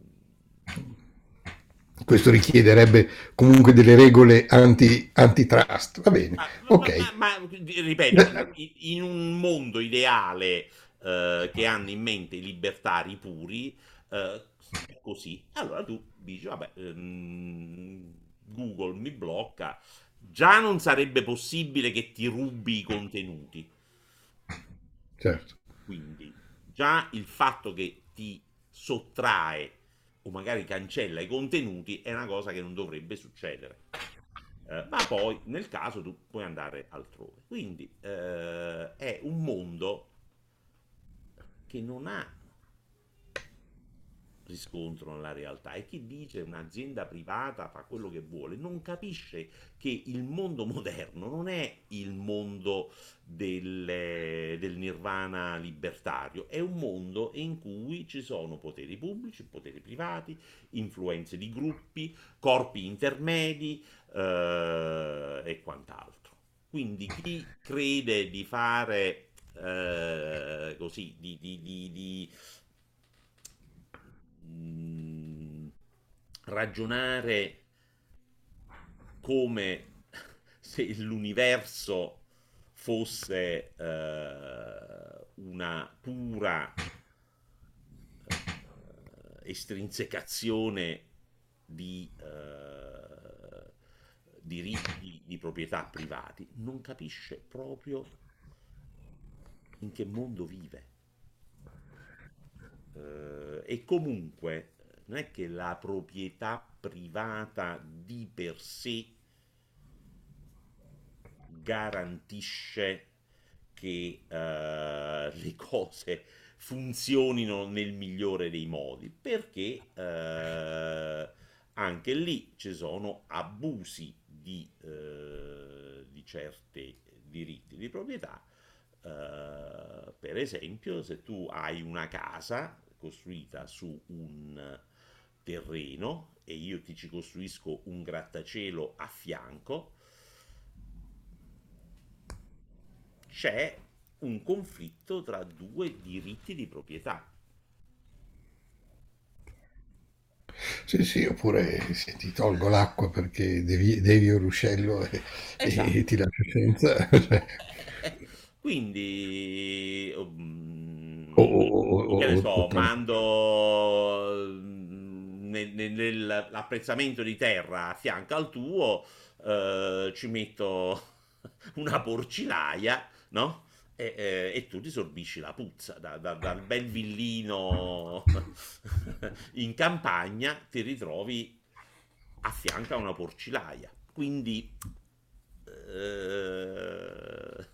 Questo richiederebbe comunque delle regole anti, antitrust. Va bene, ma, ok. Ma, ma, ripeto, in un mondo ideale eh, che hanno in mente i libertari puri, eh, così. Allora tu dici, vabbè, ehm, Google mi blocca, già non sarebbe possibile che ti rubi i contenuti. Certo. Quindi già il fatto che ti sottrae o magari cancella i contenuti è una cosa che non dovrebbe succedere. Eh, ma poi nel caso tu puoi andare altrove. Quindi eh, è un mondo che non ha riscontro nella realtà e chi dice un'azienda privata fa quello che vuole non capisce che il mondo moderno non è il mondo del, del nirvana libertario, è un mondo in cui ci sono poteri pubblici, poteri privati, influenze di gruppi, corpi intermedi eh, e quant'altro. Quindi chi crede di fare eh, così di, di, di, di mh, mm, ragionare come se l'universo fosse eh, una pura eh, estrinsecazione di eh, diritti di proprietà privati, non capisce proprio in che mondo vive. Uh, e comunque non è che la proprietà privata di per sé garantisce che uh, le cose funzionino nel migliore dei modi, perché uh, anche lì ci sono abusi di, di certi diritti di proprietà Uh, per esempio, se tu hai una casa costruita su un terreno e io ti ci costruisco un grattacielo a fianco, c'è un conflitto tra due diritti di proprietà. Sì, sì, oppure se ti tolgo l'acqua perché devi, devi un ruscello e, esatto. e ti lascio senza. Quindi, um, oh, oh, oh, che ne so, mando mm, nel, nell'apprezzamento di terra a fianco al tuo, eh, ci metto una porcilaia, no? E, e, e, tu ti sorbisci la puzza da, da, dal bel villino in campagna ti ritrovi a fianco a una porcilaia quindi eh,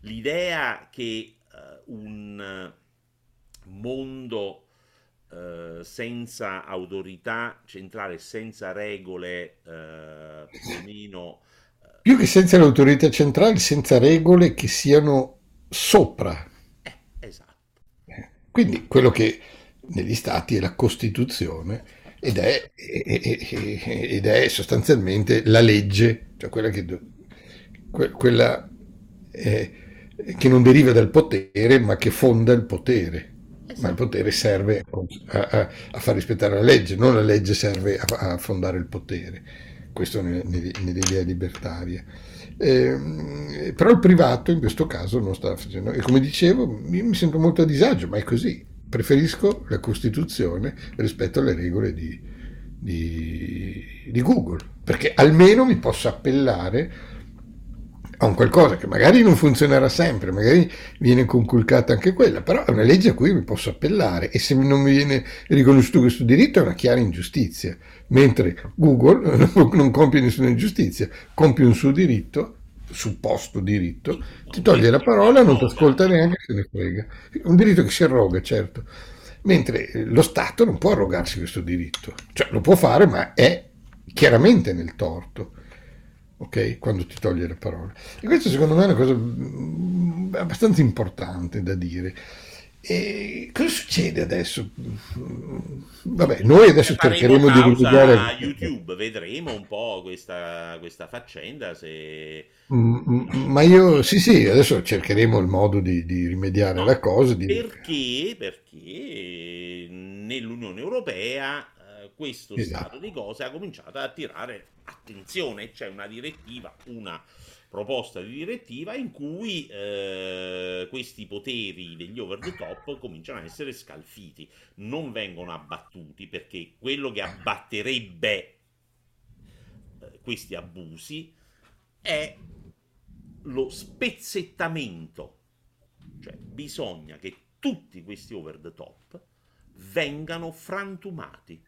l'idea che uh, un mondo uh, senza autorità centrale, senza regole, uh, più o meno... Più che senza l'autorità centrale, senza regole che siano sopra. Eh, esatto. Quindi quello che negli stati è la Costituzione ed è, ed è sostanzialmente la legge, cioè quella che que- quella eh, che non deriva dal potere, ma che fonda il potere. Eh ma il potere serve a, a- a far rispettare la legge, non la legge serve a, a fondare il potere. Questo ne- ne- nell'idea libertaria. Ehm, però il privato in questo caso non sta facendo. E come dicevo, mi sento molto a disagio, ma è così. Preferisco la Costituzione rispetto alle regole di, di, di Google, perché almeno mi posso appellare a un qualcosa che magari non funzionerà sempre, magari viene conculcata anche quella, però è una legge a cui mi posso appellare e se non mi viene riconosciuto questo diritto è una chiara ingiustizia, mentre Google non compie nessuna ingiustizia, compie un suo diritto, supposto diritto, ti toglie la parola, non ti ascolta neanche se ne frega. Un diritto che si arroga, certo, mentre lo Stato non può arrogarsi questo diritto, cioè lo può fare ma è chiaramente nel torto ok? Quando ti toglie la parola. E questo secondo me è una cosa mm, abbastanza importante da dire. E cosa succede adesso? Mm, Vabbè, noi E adesso cercheremo di rimediare. causa a YouTube, vedremo un po' questa, questa faccenda se... Mm, Ma io sì, sì, adesso cercheremo il modo di, di rimediare No, cosa. Di... perché, perché nell'Unione Europea questo stato Esatto. di cose ha cominciato ad attirare attenzione. C'è una direttiva, una proposta di direttiva in cui eh, questi poteri degli over the top cominciano a essere scalfiti, non vengono abbattuti perché quello che abbatterebbe eh, questi abusi è lo spezzettamento cioè, bisogna che tutti questi over the top vengano frantumati.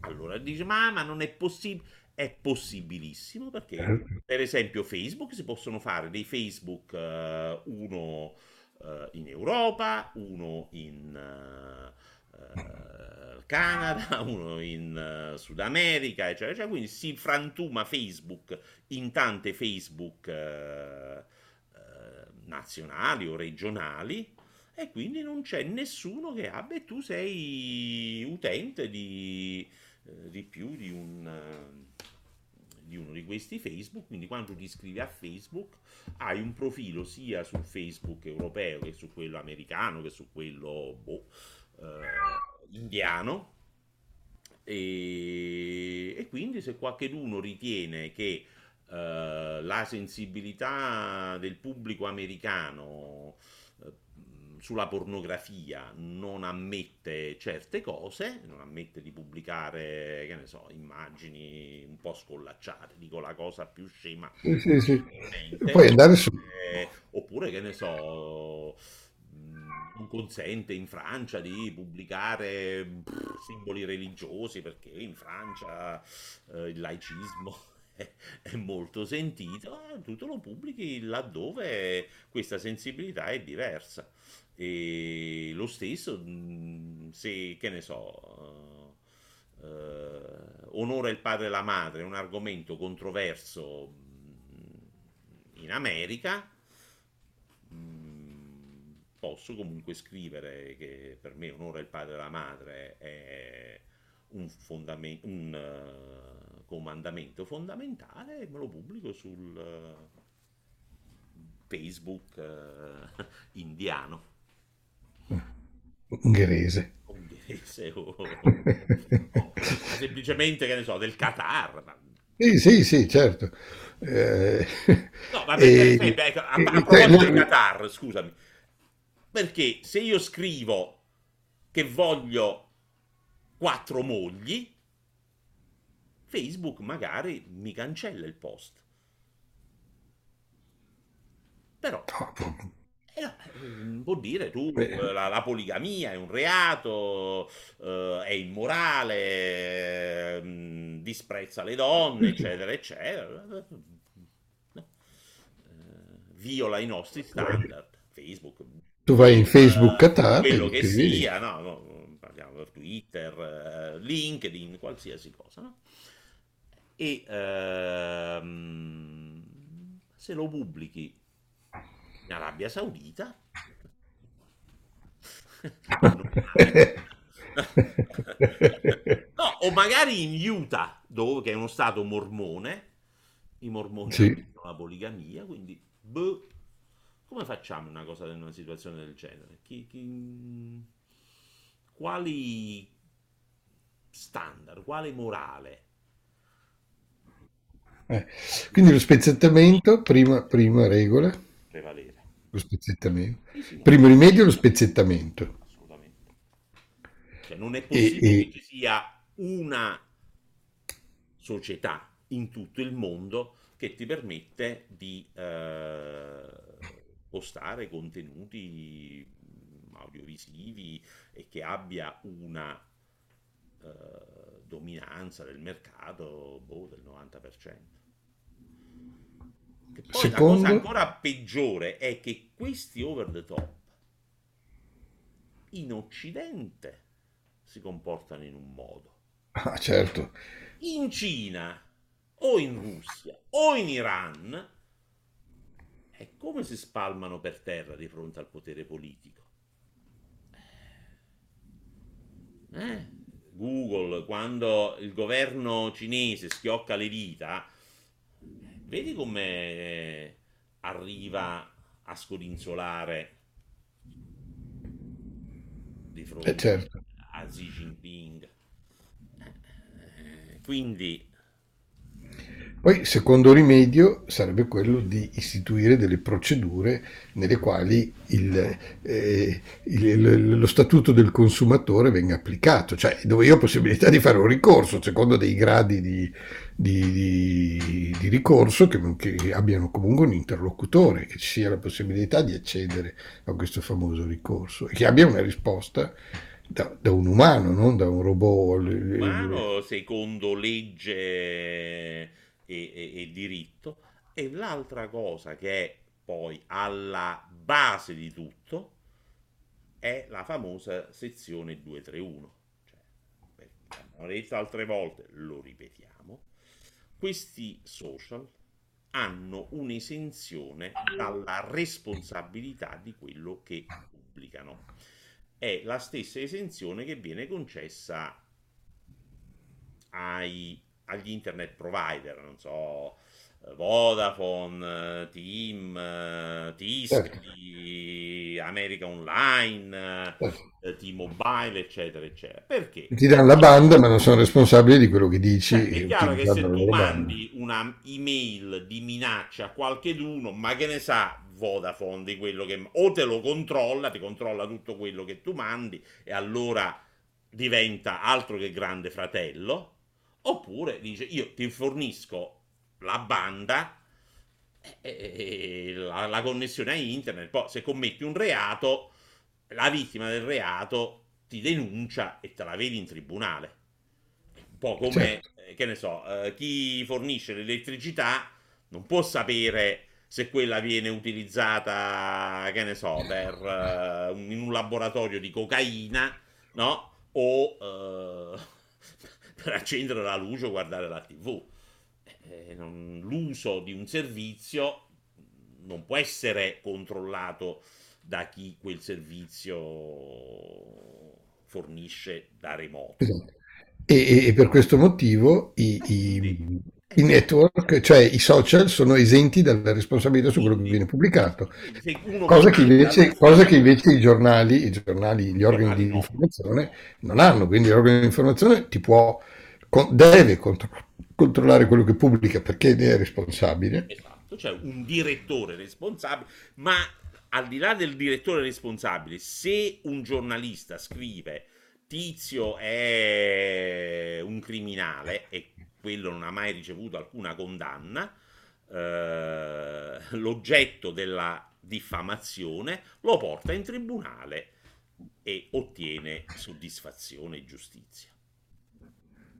Allora dice, ma, ma non è possibile. È possibilissimo perché, per esempio, Facebook si possono fare dei Facebook, eh, uno eh, in Europa, uno in eh, eh, Canada, uno in eh, Sud America, eccetera, eccetera. Quindi si frantuma Facebook in tante Facebook eh, eh, nazionali o regionali e quindi non c'è nessuno che abbia e tu sei utente di, eh, di più di un, eh, di uno di questi Facebook, quindi quando ti iscrivi a Facebook hai un profilo sia sul Facebook europeo che su quello americano che su quello boh, eh, indiano. E, e quindi se qualcuno ritiene che eh, la sensibilità del pubblico americano sulla pornografia non ammette certe cose, non ammette di pubblicare, che ne so, immagini un po' scollacciate, dico la cosa più scema Sì, sì, sì. Puoi andare su. eh, oppure che ne so, mh, non consente in Francia di pubblicare pff, simboli religiosi perché in Francia eh, il laicismo è, è molto sentito, eh, tu te lo pubblichi laddove questa sensibilità è diversa. E lo stesso, mh, se, che ne so, eh, onora il padre e la madre, è un argomento controverso mh, in America, mh, posso comunque scrivere che per me onora il padre e la madre è un, fondamen- un eh, comandamento fondamentale e me lo pubblico sul eh, Facebook eh, indiano Ungherese. ungherese o, o semplicemente che ne so del Qatar Sì, sì, sì, certo. Eh, no vabbè per e, esempio ecco, a, a e- proposito del te- Qatar scusami perché se io scrivo che voglio quattro mogli Facebook magari mi cancella il post però no, eh no, eh, può dire tu eh, la, la poligamia è un reato, eh, è immorale, eh, disprezza le donne, eccetera, eccetera. No. Eh, viola i nostri standard. Facebook, tu vai in Facebook eh, Qatar e quello lo che sia, no, no, parliamo per Twitter, eh, LinkedIn, qualsiasi cosa, no? E ehm, se lo pubblichi in Arabia Saudita. No, o magari in Utah, dove, che è uno stato mormone, i mormoni Sì. ammettono la poligamia, quindi boh, come facciamo una cosa in una situazione del genere? Chi, chi, quali standard, quale morale? Eh, Quindi lo spezzettamento, prima, prima regola, prevalere? Lo spezzettamento. Sì, sì, no, Primo rimedio, lo spezzettamento. assolutamente. Cioè, non è E, possibile che e- ci sia una società in tutto il mondo che ti permette di eh, postare contenuti audiovisivi e che abbia una eh, dominanza del mercato boh, del 90%. Poi la cosa secondo, ancora peggiore è che questi over the top in Occidente si comportano in un modo, ah, certo, in Cina o in Russia o in Iran è come si spalmano per terra di fronte al potere politico. Eh? Google, quando il governo cinese schiocca le dita, vedi come arriva a scodinzolare di eh, fronte certo. a Xi Jinping. Eh, Quindi, Poi, secondo rimedio sarebbe quello di istituire delle procedure nelle quali il, eh, il- lo statuto del consumatore venga applicato, cioè dove io ho possibilità di fare un ricorso secondo dei gradi di, di- di- di ricorso che, che abbiano comunque un interlocutore, che ci sia la possibilità di accedere a questo famoso ricorso e che abbia una risposta da, da un umano, non da un robot. umano secondo legge e, e- e diritto. E l'altra cosa che è poi alla base di tutto è la famosa sezione 231. Cioè, l'abbiamo detto altre volte, lo ripetiamo, questi social hanno un'esenzione dalla responsabilità di quello che pubblicano. È la stessa esenzione che viene concessa ai- agli internet provider, non so, eh, Vodafone, eh, Team, eh, Certo, Tischi, America Online, certo. eh, T-Mobile, eccetera, eccetera. Perché? Ti danno la banda, ma non sono responsabili di quello che dici cioè, è chiaro che se tu banda. mandi una email di minaccia a qualcheduno, ma che ne sa Vodafone di quello che... o te lo controlla, ti controlla tutto quello che tu mandi e allora diventa altro che grande fratello, oppure dice io ti fornisco la banda e e la, la connessione a internet, poi se commetti un reato, la vittima del reato ti denuncia e te la vedi in tribunale. Un po' come, Certo, eh, che ne so, eh, chi fornisce l'elettricità non può sapere se quella viene utilizzata, che ne so, per, eh, un- in un laboratorio di cocaina, no? O eh, per accendere la luce o guardare la TV. Eh, non- l'uso di un servizio non può essere controllato da chi quel servizio fornisce da remoto. esatto. E, e- per questo motivo i, Eh, i- eh, i network, cioè i social, sono esenti dalla responsabilità su quello che viene pubblicato, cosa che invece, cosa che invece i giornali, i giornali, gli organi di informazione non hanno. Quindi l'organo di informazione ti può, deve contro- controllare quello che pubblica perché ne è responsabile. Esatto, c'è un direttore responsabile, ma al di là del direttore responsabile, se un giornalista scrive Tizio è un criminale e quello non ha mai ricevuto alcuna condanna, eh, l'oggetto della diffamazione lo porta in tribunale e ottiene soddisfazione e giustizia.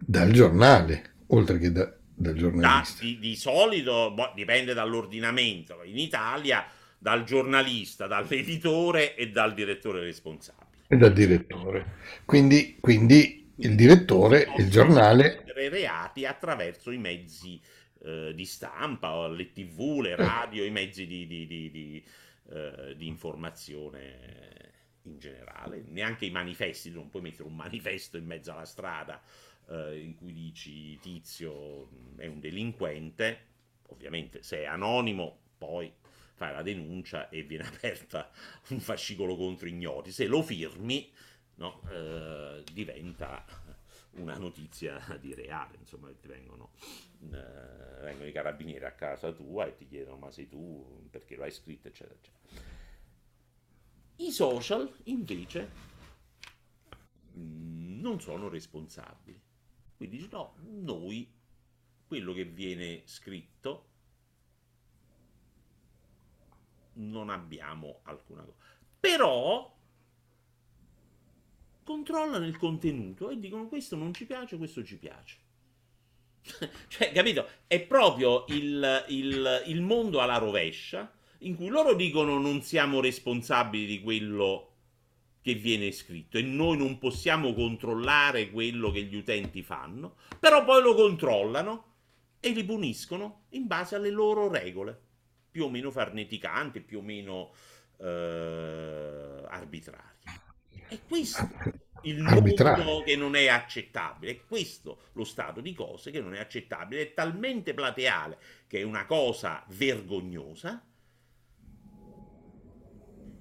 Dal giornale, oltre che da- dal Da- giornalista. di, di solito boh, dipende dall'ordinamento. In Italia dal giornalista, dall'editore e dal direttore responsabile. e dal direttore. Quindi, quindi il direttore, il giornale, commettere reati attraverso i mezzi eh, di stampa, le tv, le radio, i mezzi di, di- di- di, eh, di informazione in generale. Neanche i manifesti, non puoi mettere un manifesto in mezzo alla strada eh, in cui dici Tizio è un delinquente. Ovviamente se è anonimo, poi fai la denuncia e viene aperta un fascicolo contro ignoti. Se lo firmi, no, eh, diventa una notizia di reale, insomma, ti vengono, eh, vengono i carabinieri a casa tua e ti chiedono ma sei tu, perché lo hai scritto, eccetera, eccetera. I social, invece, mm, non sono responsabili. Quindi dici no, noi, quello che viene scritto, non abbiamo alcuna cosa. Però controllano il contenuto e dicono questo non ci piace, questo ci piace. cioè, capito? È proprio il, il, il mondo alla rovescia in cui loro dicono non siamo responsabili di quello che viene scritto e noi non possiamo controllare quello che gli utenti fanno, però poi lo controllano e li puniscono in base alle loro regole, più o meno farneticanti, più o meno eh, arbitrarie. È questo il mondo che non è accettabile. È questo lo stato di cose che non è accettabile. È talmente plateale che è una cosa vergognosa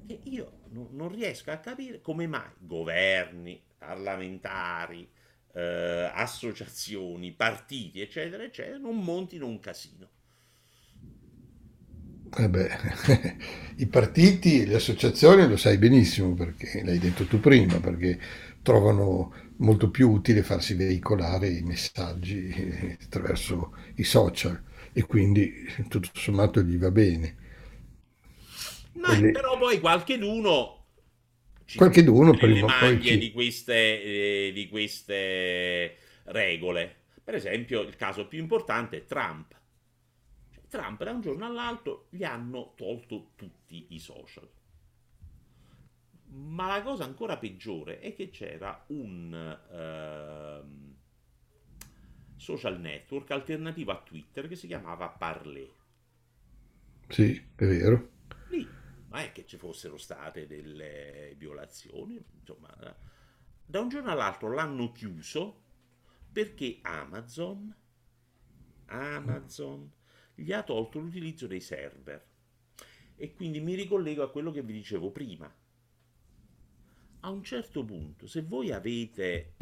che io non riesco a capire come mai governi, parlamentari, eh, associazioni, partiti, eccetera, eccetera, non montino un casino. Eh beh, i partiti, le associazioni lo sai benissimo perché l'hai detto tu prima, perché trovano molto più utile farsi veicolare i messaggi attraverso i social e quindi tutto sommato gli va bene. Ma le... però poi qualcheduno qualcheduno prima o poi ci... di queste, eh, di queste regole. Per esempio, il caso più importante è Trump Trump da un giorno all'altro gli hanno tolto tutti i social. Ma la cosa ancora peggiore è che c'era un uh, social network alternativo a Twitter che si chiamava Parler. Sì, è vero. Lì non è che ci fossero state delle violazioni, insomma, da un giorno all'altro l'hanno chiuso perché Amazon, Amazon gli ha tolto l'utilizzo dei server. E quindi mi ricollego a quello che vi dicevo prima. A un certo punto, se voi avete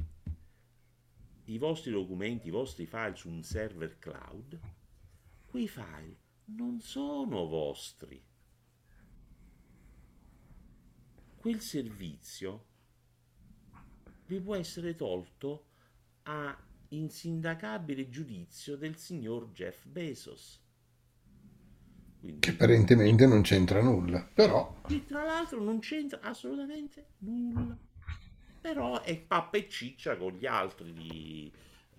i vostri documenti, i vostri file su un server cloud, quei file non sono vostri. Quel servizio vi può essere tolto a insindacabile giudizio del signor Jeff Bezos. Quindi, che apparentemente non c'entra nulla, però... Che tra l'altro non c'entra assolutamente nulla. Però è pappa e ciccia con gli altri di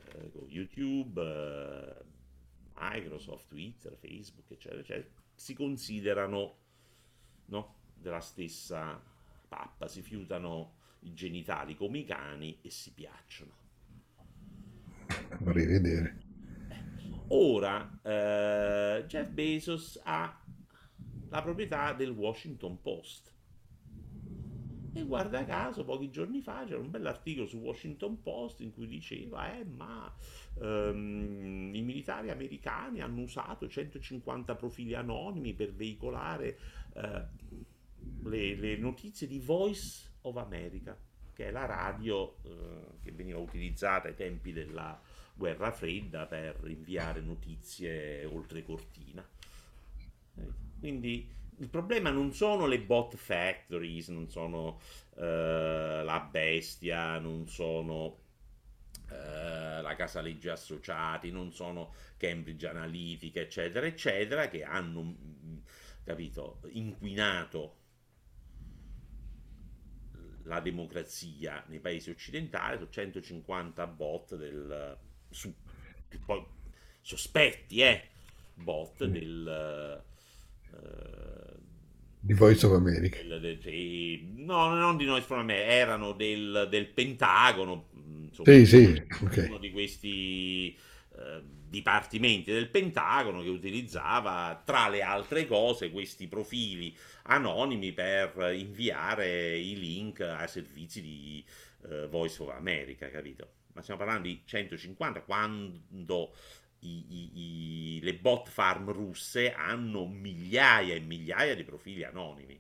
eh, YouTube, eh, Microsoft, Twitter, Facebook, eccetera, eccetera. Si considerano no, della stessa pappa, si fiutano i genitali come i cani e si piacciono. Vorrei vedere. Ora eh, Jeff Bezos ha la proprietà del Washington Post. E guarda caso, pochi giorni fa c'era un bell'articolo su Washington Post in cui diceva: Eh, ma um, i militari americani hanno usato 150 profili anonimi per veicolare uh, le, le, notizie di Voice of America, che è la radio uh, che veniva utilizzata ai tempi della guerra fredda per inviare notizie oltre cortina. Quindi il problema non sono le bot factories, non sono uh, la bestia, non sono uh, la casa legge associati, non sono Cambridge Analytica, eccetera, eccetera, che hanno, capito, inquinato la democrazia nei paesi occidentali su 150 bot del su, poi, sospetti, eh, bot del... Uh, di Voice of America. Del, del, del, no, non di Voice of America, erano del, del Pentagono, insomma, sì, sì, okay. uno di questi uh, dipartimenti del Pentagono che utilizzava, tra le altre cose, questi profili anonimi per inviare i link ai servizi di uh, Voice of America, capito? Ma stiamo parlando di 150 quando i, i, i, le bot farm russe hanno migliaia e migliaia di profili anonimi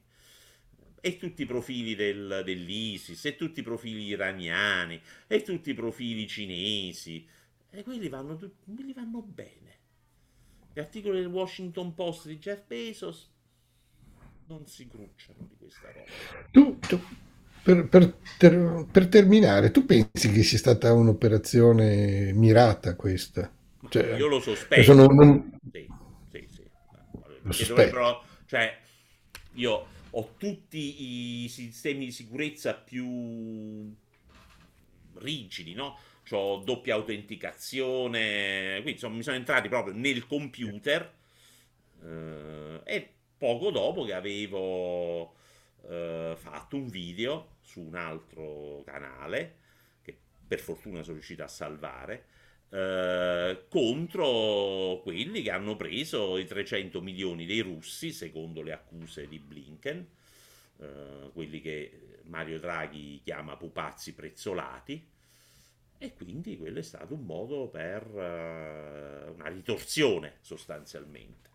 e tutti i profili del, dell'ISIS, e tutti i profili iraniani, e tutti i profili cinesi, e quelli vanno, quelli vanno bene. Gli articoli del Washington Post di Jeff Bezos non si grucciano di questa roba. Tu, tu per, per, ter, per, terminare, tu pensi che sia stata un'operazione mirata questa? Cioè, io lo sospetto. Non... Sì, sì, sì. Lo sospetto. Cioè, io ho tutti i sistemi di sicurezza più rigidi, no? Ho doppia autenticazione, quindi insomma, mi sono entrati proprio nel computer eh, e poco dopo che avevo eh, fatto un video su un altro canale, che per fortuna sono riuscito a salvare, eh, contro quelli che hanno preso i 300 milioni dei russi, secondo le accuse di Blinken, eh, quelli che Mario Draghi chiama pupazzi prezzolati. E quindi quello è stato un modo per uh, una ritorsione sostanzialmente.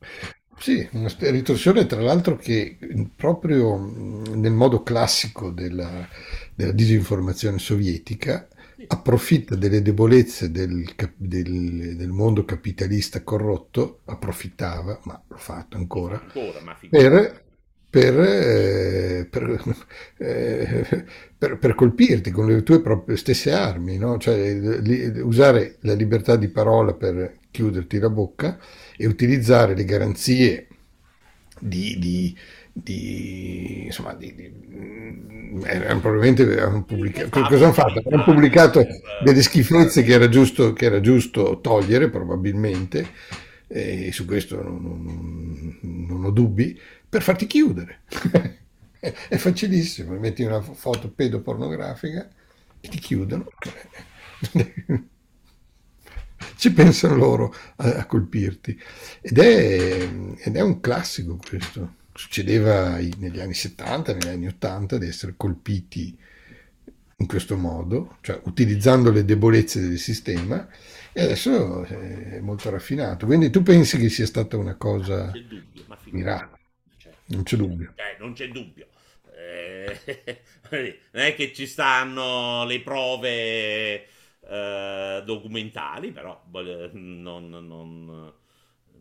Sì, una ritorsione tra l'altro che proprio nel modo classico della, della disinformazione sovietica approfitta delle debolezze del, del, del, mondo capitalista corrotto, approfittava, ma l'ho fatto ancora, ancora per, per, eh, per, eh, per, colpirti con le tue proprie stesse armi, no? cioè li, usare la libertà di parola per chiuderti la bocca e utilizzare le garanzie di, di di, insomma, di, di, erano probabilmente avevano pubblicato, cosa hanno fatto? Hanno pubblicato delle schifezze che era giusto, che era giusto togliere probabilmente, e su questo non, non, non ho dubbi, per farti chiudere. È facilissimo, metti una foto pedopornografica e ti chiudono. Ci pensano loro a, a colpirti. Ed è, ed è un classico questo succedeva negli anni 70, negli anni 80 di essere colpiti in questo modo, cioè utilizzando le debolezze del sistema e adesso è molto raffinato. Quindi tu pensi che sia stata una cosa dubbio, mirata? Certo. Non c'è dubbio. Eh, non c'è dubbio. Eh, non è che ci stanno le prove eh, documentali, però non, non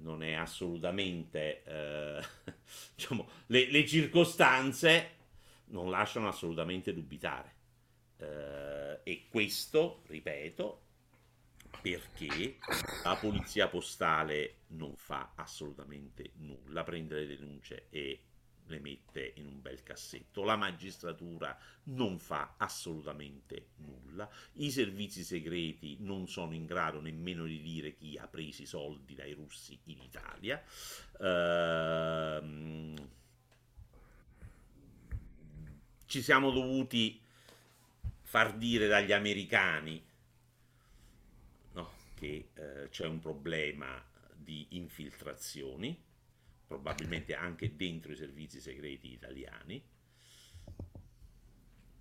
non è assolutamente, eh, diciamo, le, le, circostanze non lasciano assolutamente dubitare. Eh, e questo, ripeto, perché la polizia postale non fa assolutamente nulla, prende le denunce e le mette in un bel cassetto. La magistratura non fa assolutamente nulla. I servizi segreti non sono in grado nemmeno di dire chi ha preso i soldi dai russi in Italia. Ehm, ci siamo dovuti far dire dagli americani no, che eh, c'è un problema di infiltrazioni probabilmente anche dentro i servizi segreti italiani,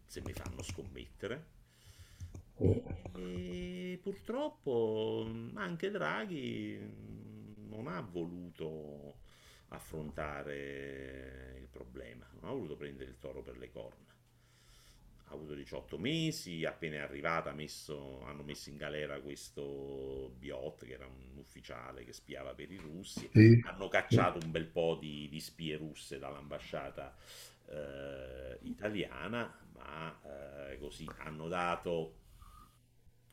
se mi fanno scommettere. E purtroppo anche Draghi non ha voluto affrontare il problema, non ha voluto prendere il toro per le corna ha avuto 18 mesi, appena è arrivata messo, hanno messo in galera questo Biot, che era un ufficiale che spiava per i russi, sì. hanno cacciato un bel po' di, di spie russe dall'ambasciata eh, italiana, ma eh, così hanno dato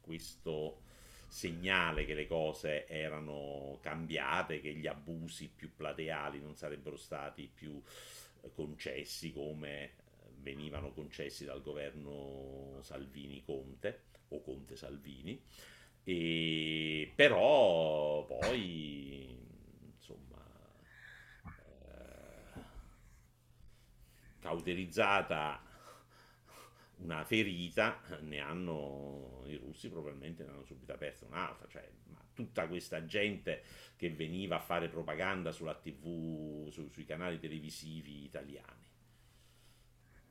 questo segnale che le cose erano cambiate, che gli abusi più plateali non sarebbero stati più concessi come venivano concessi dal governo Salvini-Conte o Conte-Salvini, e però poi insomma eh, cauterizzata una ferita ne hanno i russi probabilmente ne hanno subito aperta un'altra cioè tutta questa gente che veniva a fare propaganda sulla tv su, sui canali televisivi italiani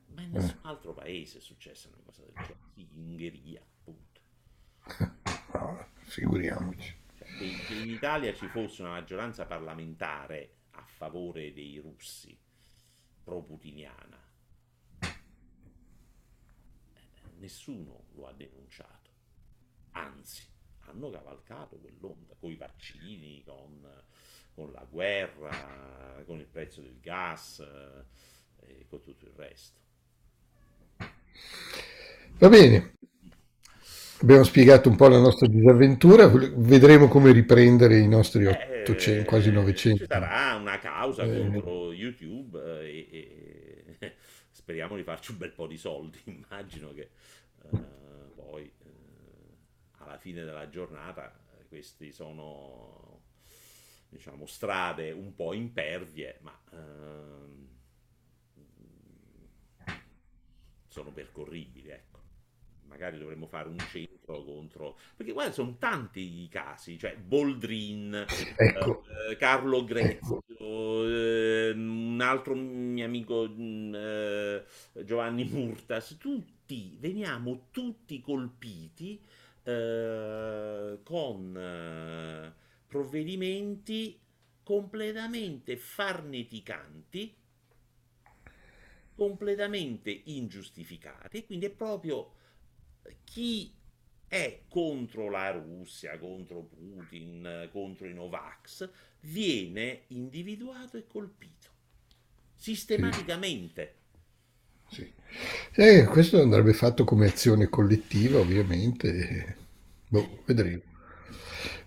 ma in nessun altro paese è successa una cosa del genere. Sì, in Ungheria, appunto. no, figuriamoci. Cioè, che, che in Italia ci fosse una maggioranza parlamentare a favore dei russi, pro-putiniana, nessuno lo ha denunciato, anzi hanno cavalcato quell'onda con i vaccini, con, con la guerra, con il prezzo del gas eh, e con tutto il resto. Va bene, abbiamo spiegato un po' la nostra disavventura, vedremo come riprendere i nostri 800, quasi Eh, ci 900. sarà una causa Eh, contro YouTube eh, e, e speriamo di farci un bel po' di soldi. Immagino che eh, poi eh, alla fine della giornata eh, questi sono diciamo strade un po' impervie, ma sono percorribili, ecco. Magari dovremmo fare un centro contro... Perché guarda, sono tanti i casi, cioè Boldrin, ecco, eh, Carlo ecco, Grezzo, eh, un altro mio amico mh, eh, Giovanni Murtas, tutti, veniamo tutti colpiti eh, con eh, provvedimenti completamente farneticanti completamente ingiustificati e quindi è proprio chi è contro la Russia, contro Putin, contro i Novax, viene individuato e colpito sì, sistematicamente. sì. Eh, questo andrebbe fatto come azione collettiva, ovviamente. Boh, vedremo.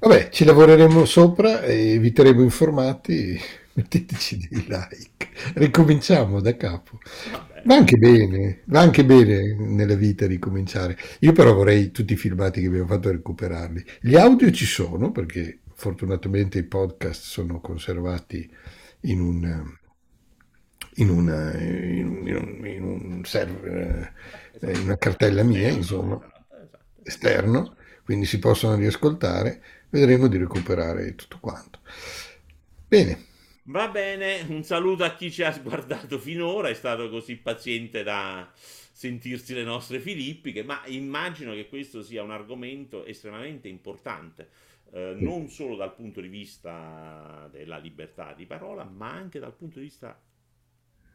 Vabbè, ci lavoreremo sopra e eviteremo informati. Metteteci dei like. Ricominciamo da capo. Vabbè, Va anche bene, va anche bene nella vita ricominciare. Io però vorrei tutti i filmati che abbiamo fatto recuperarli. Gli audio ci sono perché fortunatamente i podcast sono conservati in un, in una, in un, in un- in un server, eh, in una cartella mia, insomma, esatto, esatto. esterno, quindi si possono riascoltare. Vedremo di recuperare tutto quanto. Bene, Va bene, un saluto a chi ci ha guardato finora, è stato così paziente da sentirsi le nostre filippiche, ma immagino che questo sia un argomento estremamente importante, eh, non solo dal punto di vista della libertà di parola, ma anche dal punto di vista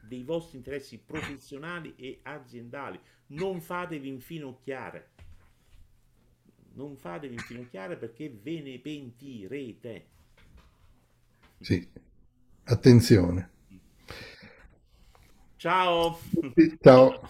dei vostri interessi professionali e aziendali. Non fatevi infinocchiare, non fatevi infinocchiare perché ve ne pentirete. sì, attenzione. Ciao! Ciao.